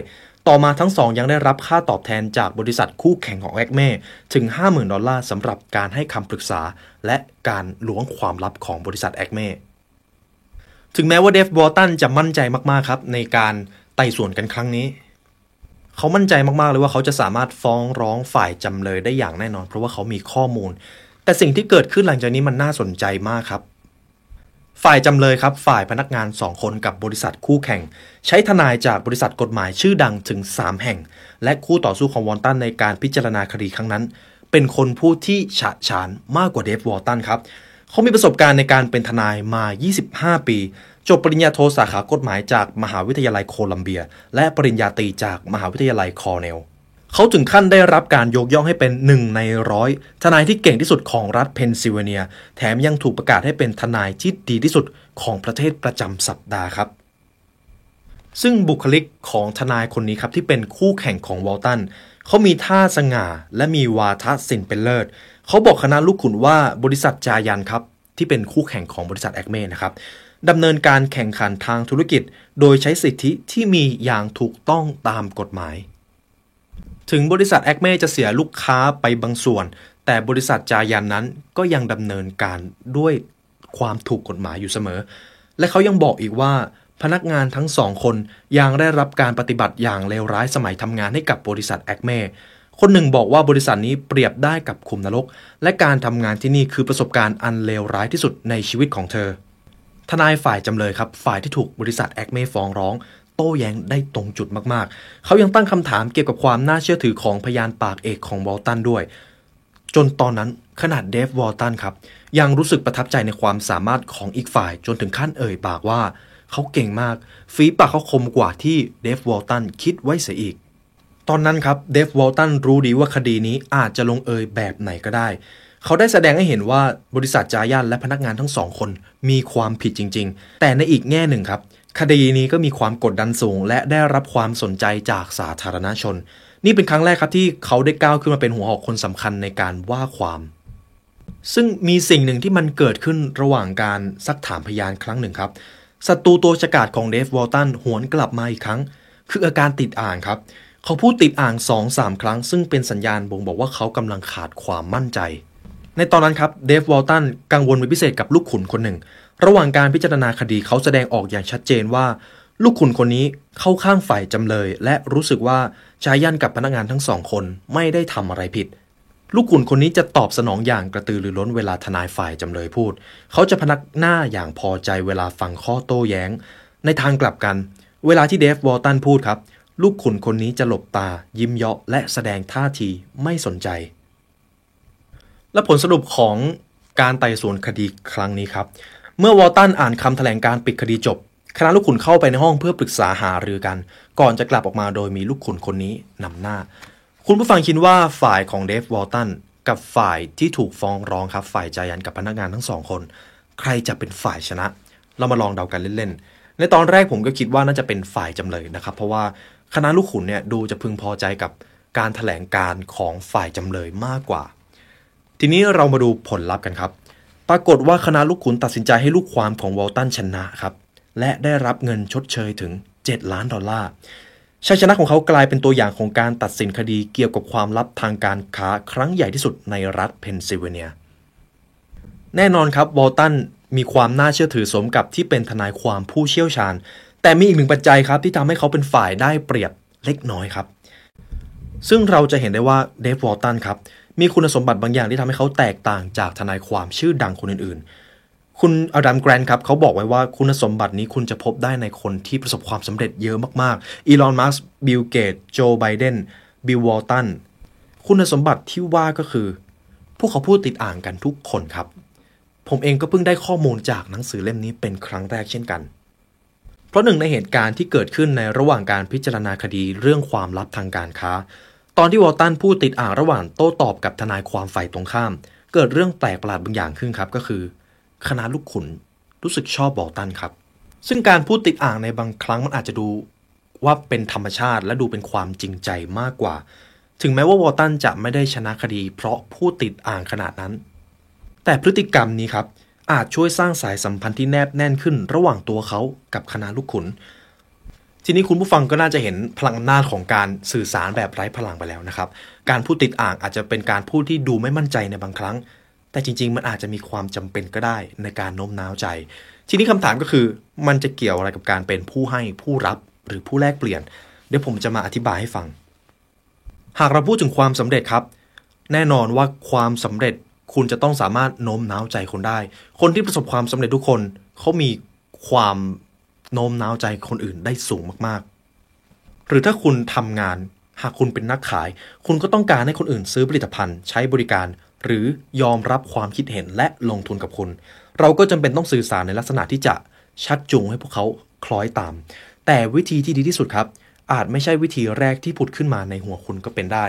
ต่อมาทั้งสองยังได้รับค่าตอบแทนจากบริษัทคู่แข่งของแอคเม่ถึง 50,000 ดอลลาร์สำหรับการให้คำปรึกษา และการล้วงความลับของบริษัทแอคเม่ถึงแม้ว่าเดฟวอลตันจะมั่นใจมากๆครับในการ ไต่สวนกันครั้งนี้ เขามั่นใจมากๆเลยว่าเขาจะสามารถฟ้องร้องฝ่ายจำเลยได้อย่างแน่นอน เพราะว่าเขามีข้อมูล แต่สิ่งที่เกิดขึ้นหลังจากนี้มันน่าสนใจมากครับ ฝ่ายจำเลยครับ ฝ่ายพนักงาน2คนกับบริษัทคู่แข่ง ใช้ทนายจากบริษัทกฎหมายชื่อดังถึง 3 แห่ง และคู่ต่อสู้ของวอลตันในการพิจารณาคดีครั้งนั้น เป็นคนพูดที่ฉะฉานมากกว่าเดฟวอลตันครับเขามีประสบการณ์ในการเป็นทนายมา 25 ปี จบปริญญาโทสาขากฎหมายจากมหาวิทยาลัยโคลัมเบีย และปริญญาตรีจากมหาวิทยาลัยคอร์เนลเขาถึงขั้นได้รับการยกย่องให้เป็นหนึ่งในร้อยทนายที่เก่งที่สุดของรัฐเพนซิลเวเนีย แถมยังถูกประกาศให้เป็นทนายที่ดีที่สุดของประเทศประจำสัปดาห์ครับ ซึ่งบุคลิกของทนายคนนี้ครับที่เป็นคู่แข่งของวอลตันเขามีท่าสง่าและมีวาทศิลป์เป็นเลิศเขาบอกคณะลูกขุนว่าบริษัทจายันครับที่เป็นคู่แข่งของบริษัทแอคเม่นะครับ ดำเนินการแข่งขันทางธุรกิจ โดยใช้สิทธิที่มีอย่างถูกต้องตามกฎหมาย ถึงบริษัทแอคเม่จะเสียลูกค้าไปบางส่วน แต่บริษัทจายันนั้นก็ยังดำเนินการด้วยความถูกกฎหมายอยู่เสมอ และเขายังบอกอีกว่าพนักงานทั้งสองคนยังได้รับการปฏิบัติอย่างเลวร้ายสมัยทำงานให้กับบริษัทแอคเม่คนหนึ่งบอกว่าบริษัทนี้เปรียบได้กับขุมนรก และการทำงานที่นี่คือประสบการณ์อันเลวร้ายที่สุดในชีวิตของเธอ ทนายฝ่ายจำเลยครับ ฝ่ายที่ถูกบริษัทแอคเม่ฟ้องร้อง โต้แย้งได้ตรงจุดมากๆ เขายังตั้งคำถามเกี่ยวกับความน่าเชื่อถือของพยานปากเอกของวอลตันด้วย จนตอนนั้นขนาดเดฟวอลตันครับ ยังรู้สึกประทับใจในความสามารถของอีกฝ่าย จนถึงขั้นเอ่ยปากว่า เขาเก่งมาก ฝีปากเขาคมกว่าที่เดฟวอลตันคิดไว้เสียอีก ตอนนั้นครับเดฟวอลตันรู้ดีว่าคดีนี้อาจจะลงเอยแบบไหนก็ได้ เขาได้แสดงให้เห็นว่าบริษัทจายันและพนักงานทั้งสองคนมีความผิดจริง ๆ แต่ในอีกแง่หนึ่งครับ คดีนี้ก็มีความกดดันสูง และได้รับความสนใจจากสาธารณชน นี่เป็นครั้งแรกครับที่เขาได้ก้าวขึ้นมาเป็นหัวหอกคนสำคัญในการว่าความ ซึ่งมีสิ่งหนึ่งที่มันเกิดขึ้นระหว่างการซักถามพยานครั้งหนึ่งครับศัตรูตัวฉกาจของเดฟวอลตันหวนกลับมาอีกครั้ง คืออาการติดอ่างครับเขาพูดติดอ่างสองสามครั้ง ซึ่งเป็นสัญญาณบ่งบอกว่าเขากำลังขาดความมั่นใจ ในตอนนั้นครับเดฟวอลตันกังวลเป็นพิเศษกับลูกขุนคนหนึ่ง ระหว่างการพิจารณาคดีเขาแสดงออกอย่างชัดเจนว่า ลูกขุนคนนี้เข้าข้างฝ่ายจำเลย และรู้สึกว่าจายันกับพนักงานทั้งสองคนไม่ได้ทำอะไรผิด ลูกขุนคนนี้จะตอบสนองอย่างกระตือรือร้นเวลาทนายฝ่ายจำเลยพูด เขาจะพนักหน้าอย่างพอใจเวลาฟังข้อโต้แย้ง ในทางกลับกัน เวลาที่เดฟวอลตันพูดครับ ลูกขุนคนนี้จะหลบตา ยิ้มเยาะและแสดงท่าทีไม่สนใจ และผลสรุปของการไต่สวนคดีครั้งนี้ครับ เมื่อวอลตันอ่านคำแถลงการปิดคดีจบ คณะลูกขุนเข้าไปในห้องเพื่อปรึกษาหารือกัน ก่อนจะกลับออกมาโดยมีลูกขุนคนนี้นำหน้า คุณผู้ฟังคิดว่าฝ่ายของเดฟวอลตันกับฝ่ายที่ถูกฟ้องร้องครับ ฝ่ายจายันกับพนักงานทั้งสองคน ใครจะเป็นฝ่ายชนะ เรามาลองเดากันเล่นๆ ในตอนแรกผมก็คิดว่าน่าจะเป็นฝ่ายจำเลยนะครับ เพราะว่าคณะลูกขุนเนี่ยดูจะพึงพอใจกับการถแถลงการของฝ่ายจำเลยมากกว่า ทีนี้เรามาดูผลลัพธ์กันครับ ปรากฏว่าคณะลูกขุนตัดสินใจให้ลูกความของวอลตันชนะครับ และได้รับเงินชดเชยถึง 7 ล้านดอลลาร์ชัยชนะของเขากลายเป็นตัวอย่างของการตัดสินคดีเกี่ยวกับความลับทางการค้าครั้งใหญ่ที่สุดในรัฐเพนซิลเวเนีย แน่นอนครับวอลตันมีความน่าเชื่อถือสมกับที่เป็นทนายความผู้เชี่ยวชาญ แต่มีอีกหนึ่งปัจจัยครับที่ทำให้เขาเป็นฝ่ายได้เปรียบเล็กน้อยครับ ซึ่งเราจะเห็นได้ว่าเดฟวอลตันครับ มีคุณสมบัติบางอย่างที่ทำให้เขาแตกต่างจากทนายความชื่อดังคนอื่นๆ คุณอดัมแกรนท์ครับเขาบอกไว้ว่าคุณสมบัตินี้คุณจะพบได้ในคนที่ประสบความสำเร็จเยอะมากๆ อีลอน มัสก์บิล เกตส์ โจ ไบเดน บิล วอลตัน คุณสมบัติที่ว่าก็คือ พวกเขาพูดติดอ่างกันทุกคนครับ ผมเองก็เพิ่งได้ข้อมูลจากหนังสือเล่มนี้เป็นครั้งแรกเช่นกันเพราะหนึ่งในเหตุการณ์ที่เกิดขึ้นในระหว่างการพิจารณาคดีเรื่องความลับทางการค้า ตอนที่วอลตันพูดติดอ่างระหว่างโต้ตอบกับทนายความฝ่ายตรงข้าม เกิดเรื่องแปลกประหลาดบางอย่างขึ้นครับก็คือ คณะลูกขุนรู้สึกชอบวอลตันครับ ซึ่งการพูดติดอ่างในบางครั้งมันอาจจะดูว่าเป็นธรรมชาติและดูเป็นความจริงใจมากกว่า ถึงแม้ว่าวอลตันจะไม่ได้ชนะคดี เพราะพูดติดอ่างขนาดนั้น แต่พฤติกรรมนี้ครับอาจช่วยสร้างสายสัมพันธ์ที่แนบแน่นขึ้นระหว่างตัวเขากับคณะลูกขุน ทีนี้คุณผู้ฟังก็น่าจะเห็นพลังอำนาจของการสื่อสารแบบไร้พลังไปแล้วนะครับ การพูดติดอ่างอาจจะเป็นการพูดที่ดูไม่มั่นใจในบางครั้ง แต่จริง ๆ มันอาจจะมีความจำเป็นก็ได้ในการโน้มน้าวใจ ทีนี้คำถามก็คือมันจะเกี่ยวอะไรกับการเป็นผู้ให้ผู้รับหรือผู้แลกเปลี่ยน เดี๋ยวผมจะมาอธิบายให้ฟัง หากเราพูดถึงความสำเร็จครับ แน่นอนว่าความสำเร็จคุณจะต้องสามารถโน้มน้าวใจคนได้ คนที่ประสบความสำเร็จทุกคนเขามีความ โน้มน้าวใจคนอื่นได้สูงมากๆ หรือถ้าคุณทำงานหากคุณเป็นนักขาย คุณก็ต้องการให้คนอื่นซื้อผลิตภัณฑ์ ใช้บริการ หรือยอมรับความคิดเห็นและลงทุนกับคุณ เราก็จำเป็นต้องสื่อสารในลักษณะที่จะชักจูงให้พวกเขาคล้อยตาม แต่วิธีที่ดีที่สุดครับ อาจไม่ใช่วิธีแรกที่ผุดขึ้นมาในหัวคุณก็เป็นได้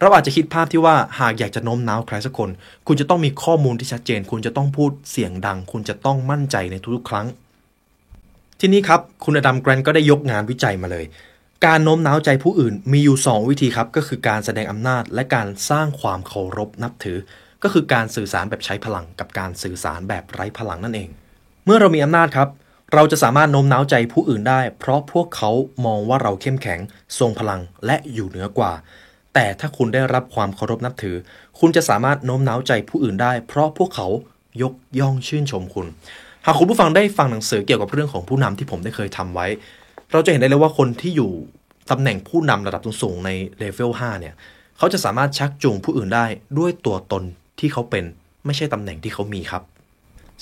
เราอาจจะคิดภาพที่ว่าหากอยากจะโน้มน้าวใครสักคน คุณจะต้องมีข้อมูลที่ชัดเจน คุณจะต้องพูดเสียงดัง คุณจะต้องมั่นใจในทุกๆครั้ง ทีนี้ครับ คุณอดัมแกรนก็ได้ยกงานวิจัยมาเลย การโน้มน้าวใจผู้อื่นมีอยู่ 2 วิธีครับ ก็คือการแสดงอำนาจและการสร้างความเคารพนับถือ ก็คือการสื่อสารแบบใช้พลัง กับการสื่อสารแบบไร้พลังนั่นเอง เมื่อเรามีอำนาจครับ เราจะสามารถโน้มน้าวใจผู้อื่นได้ เพราะพวกเขามองว่าเราเข้มแข็ง ทรงพลังและอยู่เหนือกว่าแต่ถ้าคุณได้รับความเคารพนับถือ คุณจะสามารถโน้มน้าวใจผู้อื่นได้ เพราะพวกเขายกย่องชื่นชมคุณ หากคุณผู้ฟังได้ฟังหนังสือเกี่ยวกับเรื่องของผู้นำที่ผมได้เคยทำไว้ เราจะเห็นได้เลยว่าคนที่อยู่ตำแหน่งผู้นำระดับสูงในเลเวล5เนี่ยเขาจะสามารถชักจูงผู้อื่นได้ด้วยตัวตนที่เขาเป็นไม่ใช่ตำแหน่งที่เขามีครับ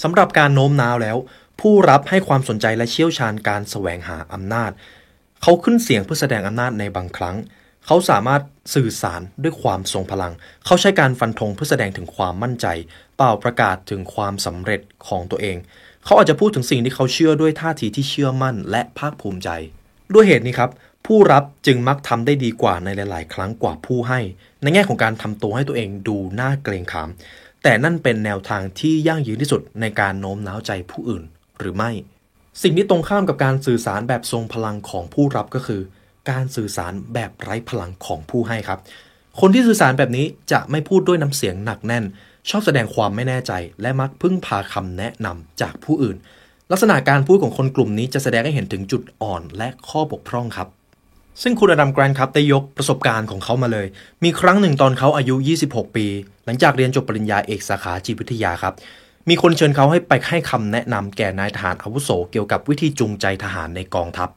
สำหรับการโน้มน้าวแล้ว ผู้รับให้ความสนใจและเชี่ยวชาญการแสวงหาอำนาจ เขาขึ้นเสียงเพื่อแสดงอำนาจในบางครั้ง เขาสามารถสื่อสารด้วยความทรงพลัง เขาใช้การฟันธงเพื่อแสดงถึงความมั่นใจ เป่าประกาศถึงความสำเร็จของตัวเอง เขาอาจจะพูดถึงสิ่งที่เขาเชื่อด้วยท่าทีที่เชื่อมั่น และภาคภูมิใจ ด้วยเหตุนี้ครับ ผู้รับจึงมักทำได้ดีกว่าในหลาย ๆ ครั้งกว่าผู้ให้ ในแง่ของการทำตัวให้ตัวเองดูน่าเกรงขาม แต่นั่นเป็นแนวทางที่ยั่งยืนที่สุดในการโน้มน้าวใจผู้อื่นหรือไม่ สิ่งที่ตรงข้ามกับการสื่อสารแบบทรงพลังของผู้รับก็คือ การสื่อสารแบบไร้พลังของผู้ให้ครับ คนที่สื่อสารแบบนี้จะไม่พูดด้วยน้ำเสียงหนักแน่น ชอบแสดงความไม่แน่ใจ และมักพึ่งพาคำแนะนำจากผู้อื่น ลักษณะการพูดของคนกลุ่มนี้จะแสดงให้เห็นถึงจุดอ่อนและข้อบกพร่องครับ ซึ่งคุณอดัมแกรนครับได้ยกประสบการณ์ของเขามาเลย มีครั้งหนึ่งตอนเขาอายุ 26 ปี หลังจากเรียนจบปริญญาเอกสาขาจิตวิทยาครับมีคนเชิญเขาให้ไปให้คำแนะนำแก่นายทหารอาวุโสเกี่ยวกับวิธีจูงใจทหารในกองทัพ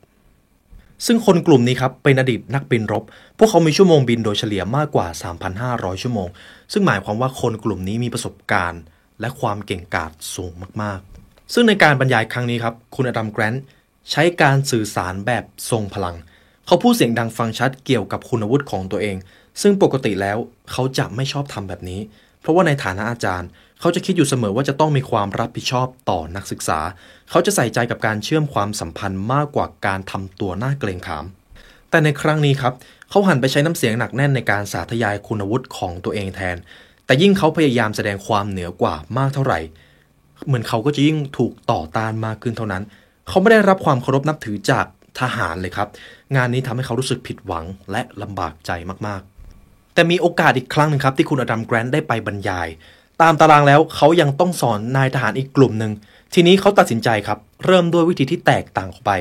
ซึ่งคนกลุ่มนี้ครับเป็นอดีตนักบินรบ พวกเขามีชั่วโมงบินโดยเฉลี่ยมากกว่า 3,500 ชั่วโมง ซึ่งหมายความว่าคนกลุ่มนี้มีประสบการณ์ และความเก่งกาจสูงมากๆ ซึ่งในการบรรยายครั้งนี้ครับ คุณอดัมแกรนต์ใช้การสื่อสารแบบทรงพลัง เขาพูดเสียงดังฟังชัดเกี่ยวกับคุณวุฒิของตัวเอง ซึ่งปกติแล้วเขาจะไม่ชอบทำแบบนี้ เพราะว่าในฐานะอาจารย์ เขาจะคิดอยู่เสมอว่าจะต้องมีความรับผิดชอบต่อนักศึกษา เขาจะใส่ใจกับการเชื่อมความสัมพันธ์มากกว่าการทำตัวหน้าเกรงขาม แต่ในครั้งนี้ครับ เขาหันไปใช้น้ำเสียงหนักแน่นในการสาธยายคุณวุฒิของตัวเองแทน แต่ยิ่งเขาพยายามแสดงความเหนือกว่ามากเท่าไหร่ เหมือนเขาก็จะยิ่งถูกต่อต้านมากขึ้นเท่านั้น เขาไม่ได้รับความเคารพนับถือจากทหารเลยครับ งานนี้ทำให้เขารู้สึกผิดหวังและลำบากใจมากๆ แต่มีโอกาสอีกครั้งหนึงครับที่คุณอดัมแกรนต์ได้ไปบรรยาย ตามตารางแล้วเขายังต้องสอนนายทหารอีกกลุ่มหนึ่ง ทีนี้เขาตัดสินใจครับ เริ่มด้วยวิธีที่แตกต่างออกไป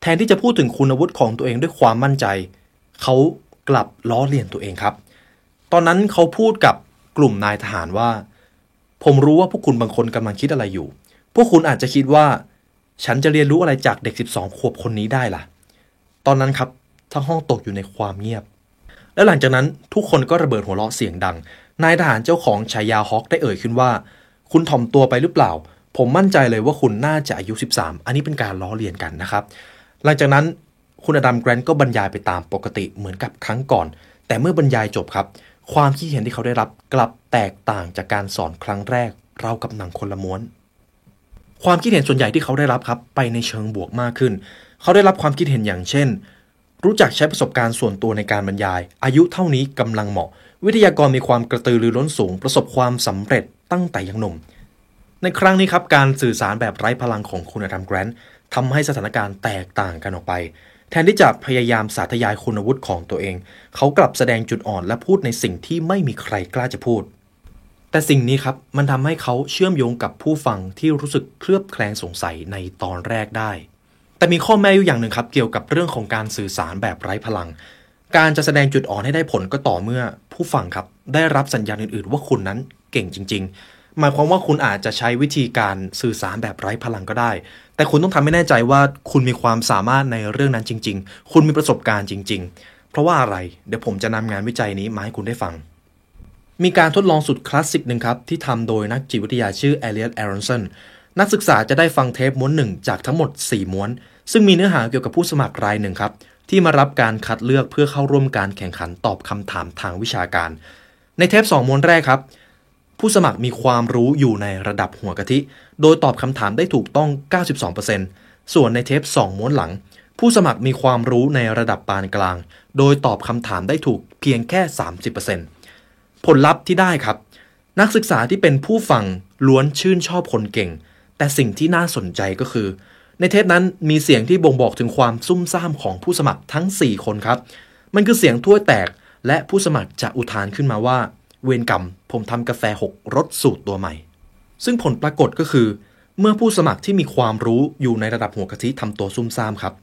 แทนที่จะพูดถึงคุณวุฒิของตัวเองด้วยความมั่นใจ เขากลับล้อเลียนตัวเองครับ ตอนนั้นเขาพูดกับกลุ่มนายทหารว่า ผมรู้ว่าพวกคุณบางคนกำลังคิดอะไรอยู่ พวกคุณอาจจะคิดว่า ฉันจะเรียนรู้อะไรจากเด็ก 12 ขวบคนนี้ได้ล่ะ ตอนนั้นครับทั้งห้องตกอยู่ในความเงียบ และหลังจากนั้นทุกคนก็ระเบิดหัวเราะเสียงดัง นายทหารเจ้าของฉายาฮอกได้เอ่ยขึ้นว่า คุณถ่อมตัวไปหรือเปล่า ผมมั่นใจเลยว่าคุณน่าจะอายุ 13 อันนี้เป็นการล้อเลียนกันนะครับ หลังจากนั้นคุณอดัมแกรนต์ก็บรรยายไปตามปกติเหมือนกับครั้งก่อน แต่เมื่อบรรยายจบครับ ความคิดเห็นที่เขาได้รับกลับแตกต่างจากการสอนครั้งแรก เรากับหนังคนละม้วน ความคิดเห็นส่วนใหญ่ที่เขาได้รับครับ ไปในเชิงบวกมากขึ้น เขาได้รับความคิดเห็นอย่างเช่น รู้จักใช้ประสบการณ์ส่วนตัวในการบรรยาย อายุเท่านี้กำลังเหมาะ วิทยากรมีความกระตือรือร้นสูง ประสบความสำเร็จตั้งแต่ยังหนุ่ม ในครั้งนี้ครับการสื่อสารแบบไร้พลังของคุณอดัมแกรนต์ทำให้สถานการณ์แตกต่างกันออกไป แทนที่จะพยายามสาธยายคุณวุฒิของตัวเอง เขากลับแสดงจุดอ่อนและพูดในสิ่งที่ไม่มีใครกล้าจะพูด แต่สิ่งนี้ครับมันทำให้เขาเชื่อมโยงกับผู้ฟังที่รู้สึกเคลือบแคลงสงสัยในตอนแรกได้ แต่มีข้อแม้อยู่อย่างหนึ่งครับ เกี่ยวกับเรื่องของการสื่อสารแบบไร้พลัง การจะแสดงจุดอ่อนให้ได้ผลก็ต่อเมื่อ ผู้ฟังครับ ได้รับสัญญาณอื่นๆ ว่าคุณนั้นเก่งจริง ๆ หมายความว่าคุณอาจจะใช้วิธีการสื่อสารแบบไร้พลังก็ได้ แต่คุณต้องทำให้แน่ใจว่าคุณมีความสามารถในเรื่องนั้นจริง ๆ คุณมีประสบการณ์จริง ๆ เพราะว่าอะไร เดี๋ยวผมจะนำงานวิจัยนี้มาให้คุณได้ฟัง มีการทดลองสุดคลาสสิกหนึ่งครับที่ทำโดยนักจิตวิทยาชื่อเอเลียตแอรอนสันนักศึกษาจะได้ฟังเทปม้วนหนึ่งจากทั้งหมด 4 ม้วน ซึ่งมีเนื้อหาเกี่ยวกับผู้สมัครรายหนึ่งครับ ที่มารับการคัดเลือกเพื่อเข้าร่วมการแข่งขันตอบคำถามทางวิชาการ ในเทป2ม้วนแรกครับ ผู้สมัครมีความรู้อยู่ในระดับหัวกะทิ โดยตอบคำถามได้ถูกต้อง 92%ส่วนในเทป2ม้วนหลัง ผู้สมัครมีความรู้ในระดับปานกลาง โดยตอบคำถามได้ถูกเพียงแค่ 30%ผลลัพธ์ที่ได้ครับ นักศึกษาที่เป็นผู้ฟังล้วนชื่นชอบคนเก่ง แต่สิ่งที่น่าสนใจก็คือ ในเทปนั้นมีเสียงที่บ่งบอกถึงความซุ่มซ่ามของผู้สมัครทั้ง 4 คนครับ มันคือเสียงถ้วยแตกและผู้สมัครจะอุทานขึ้นมาว่า เวรกรรม ผมทำกาแฟหกรสสูตรตัวใหม่ ซึ่งผลปรากฏก็คือ เมื่อผู้สมัครที่มีความรู้อยู่ในระดับหัวกะทิทำตัวซุ่มซ่ามครับ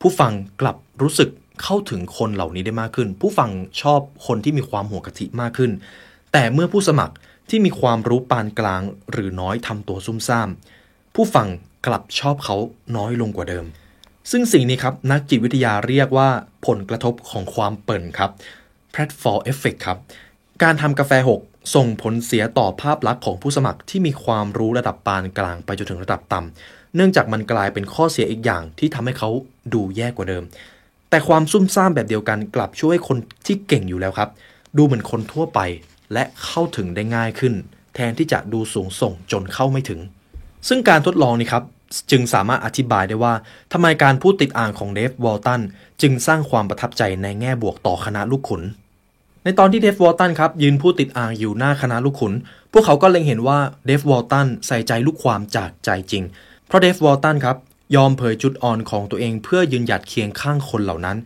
ผู้ฟังกลับรู้สึกเข้าถึงคนเหล่านี้ได้มากขึ้น ผู้ฟังชอบคนที่มีความหัวกะทิมากขึ้น แต่เมื่อผู้สมัครที่มีความรู้ปานกลางหรือน้อยทำตัวซุ่มซ่าม ผู้ฟัง กลับชอบเขาน้อยลงกว่าเดิม ซึ่งสิ่งนี้ครับ นักจิตวิทยาเรียกว่าผลกระทบของความเปิ่นครับ platform effect ครับ การทำกาแฟหกส่งผลเสียต่อภาพลักษณ์ของผู้สมัครที่มีความรู้ระดับปานกลางไปจนถึงระดับต่ำเนื่องจากมันกลายเป็นข้อเสียอีกอย่างที่ทำให้เขาดูแย่กว่าเดิม แต่ความซุ่มซ่ามแบบเดียวกันกลับช่วยคนที่เก่งอยู่แล้วครับ ดูเหมือนคนทั่วไปและเข้าถึงได้ง่ายขึ้น แทนที่จะดูสูงส่งจนเข้าไม่ถึง ซึ่งการทดลองนี้ครับ จึงสามารถอธิบายได้ว่าทำไมการพูดติดอ่างของเดฟวอลตันจึงสร้างความประทับใจในแง่บวกต่อคณะลูกขุน ในตอนที่เดฟวอลตันครับยืนพูดติดอ่างอยู่หน้าคณะลูกขุน พวกเขาก็เล็งเห็นว่าเดฟวอลตันใส่ใจลูกความจากใจจริง เพราะเดฟวอลตันครับยอมเผยจุดอ่อนของตัวเองเพื่อยืนหยัดเคียงข้างคนเหล่านั้น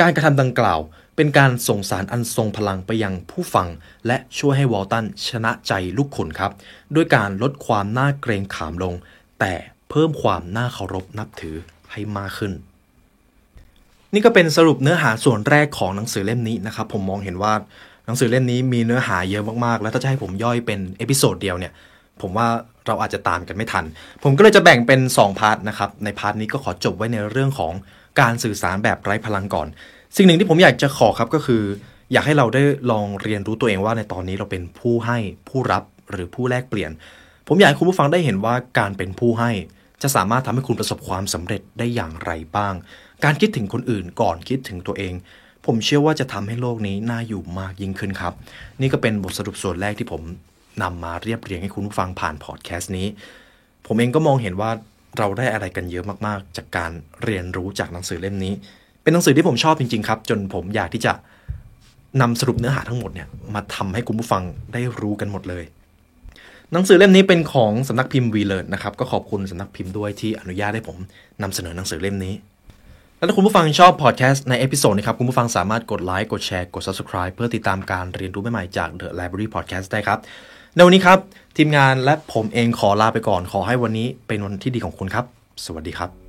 การกระทำดังกล่าวเป็นการส่งสารอันทรงพลังไปยังผู้ฟัง และช่วยให้วอลตันชนะใจลูกขุนครับ ด้วยการลดความน่าเกรงขามลง แต่ เพิ่มความน่าเคารพนับถือให้มากขึ้น นี่ก็เป็นสรุปเนื้อหาส่วนแรกของหนังสือเล่มนี้นะครับ ผมมองเห็นว่าหนังสือเล่มนี้มีเนื้อหาเยอะมากๆ แล้วถ้าจะให้ผมย่อยเป็น episode เดียวเนี่ย ผมว่าเราอาจจะตามกันไม่ทัน ผมก็เลยจะแบ่งเป็น 2 part นะครับ ใน part นี้ก็ขอจบไว้ในเรื่องของการสื่อสารแบบไร้พลังก่อน สิ่งหนึ่งที่ผมอยากจะขอครับก็คือ อยากให้เราได้ลองเรียนรู้ตัวเองว่าในตอนนี้เราเป็นผู้ให้ผู้รับหรือผู้แลกเปลี่ยน ผมอยากให้คุณผู้ฟังได้เห็นว่าการเป็นผู้ให้ จะสามารถทำให้คุณประสบความสำเร็จได้อย่างไรบ้าง การคิดถึงคนอื่นก่อนคิดถึงตัวเอง ผมเชื่อว่าจะทำให้โลกนี้น่าอยู่มากยิ่งขึ้นครับ นี่ก็เป็นบทสรุปส่วนแรกที่ผมนำมาเรียบเรียงให้คุณผู้ฟังผ่านพอดแคสต์นี้ ผมเองก็มองเห็นว่าเราได้อะไรกันเยอะมากๆ จากการเรียนรู้จากหนังสือเล่มนี้ เป็นหนังสือที่ผมชอบจริงๆครับ จนผมอยากที่จะนำสรุปเนื้อหาทั้งหมดเนี่ยมาทำให้คุณผู้ฟังได้รู้กันหมดเลย หนังสือเล่มนี้เป็นของสำนักพิมพ์วีเลิร์นนะครับ ก็ขอบคุณสำนักพิมพ์ด้วยที่อนุญาตให้ผมนำเสนอหนังสือเล่มนี้ และถ้าคุณผู้ฟังชอบพอดแคสต์ใน episode นี้ครับคุณผู้ฟังสามารถกดไลค์กดแชร์กด subscribe เพื่อติดตามการเรียนรู้ใหม่ๆจาก The Library Podcast ได้ครับในวันนี้ครับ ทีมงานและผมเองขอลาไปก่อนขอให้วันนี้เป็นวันที่ดีของคุณครับ สวัสดีครับ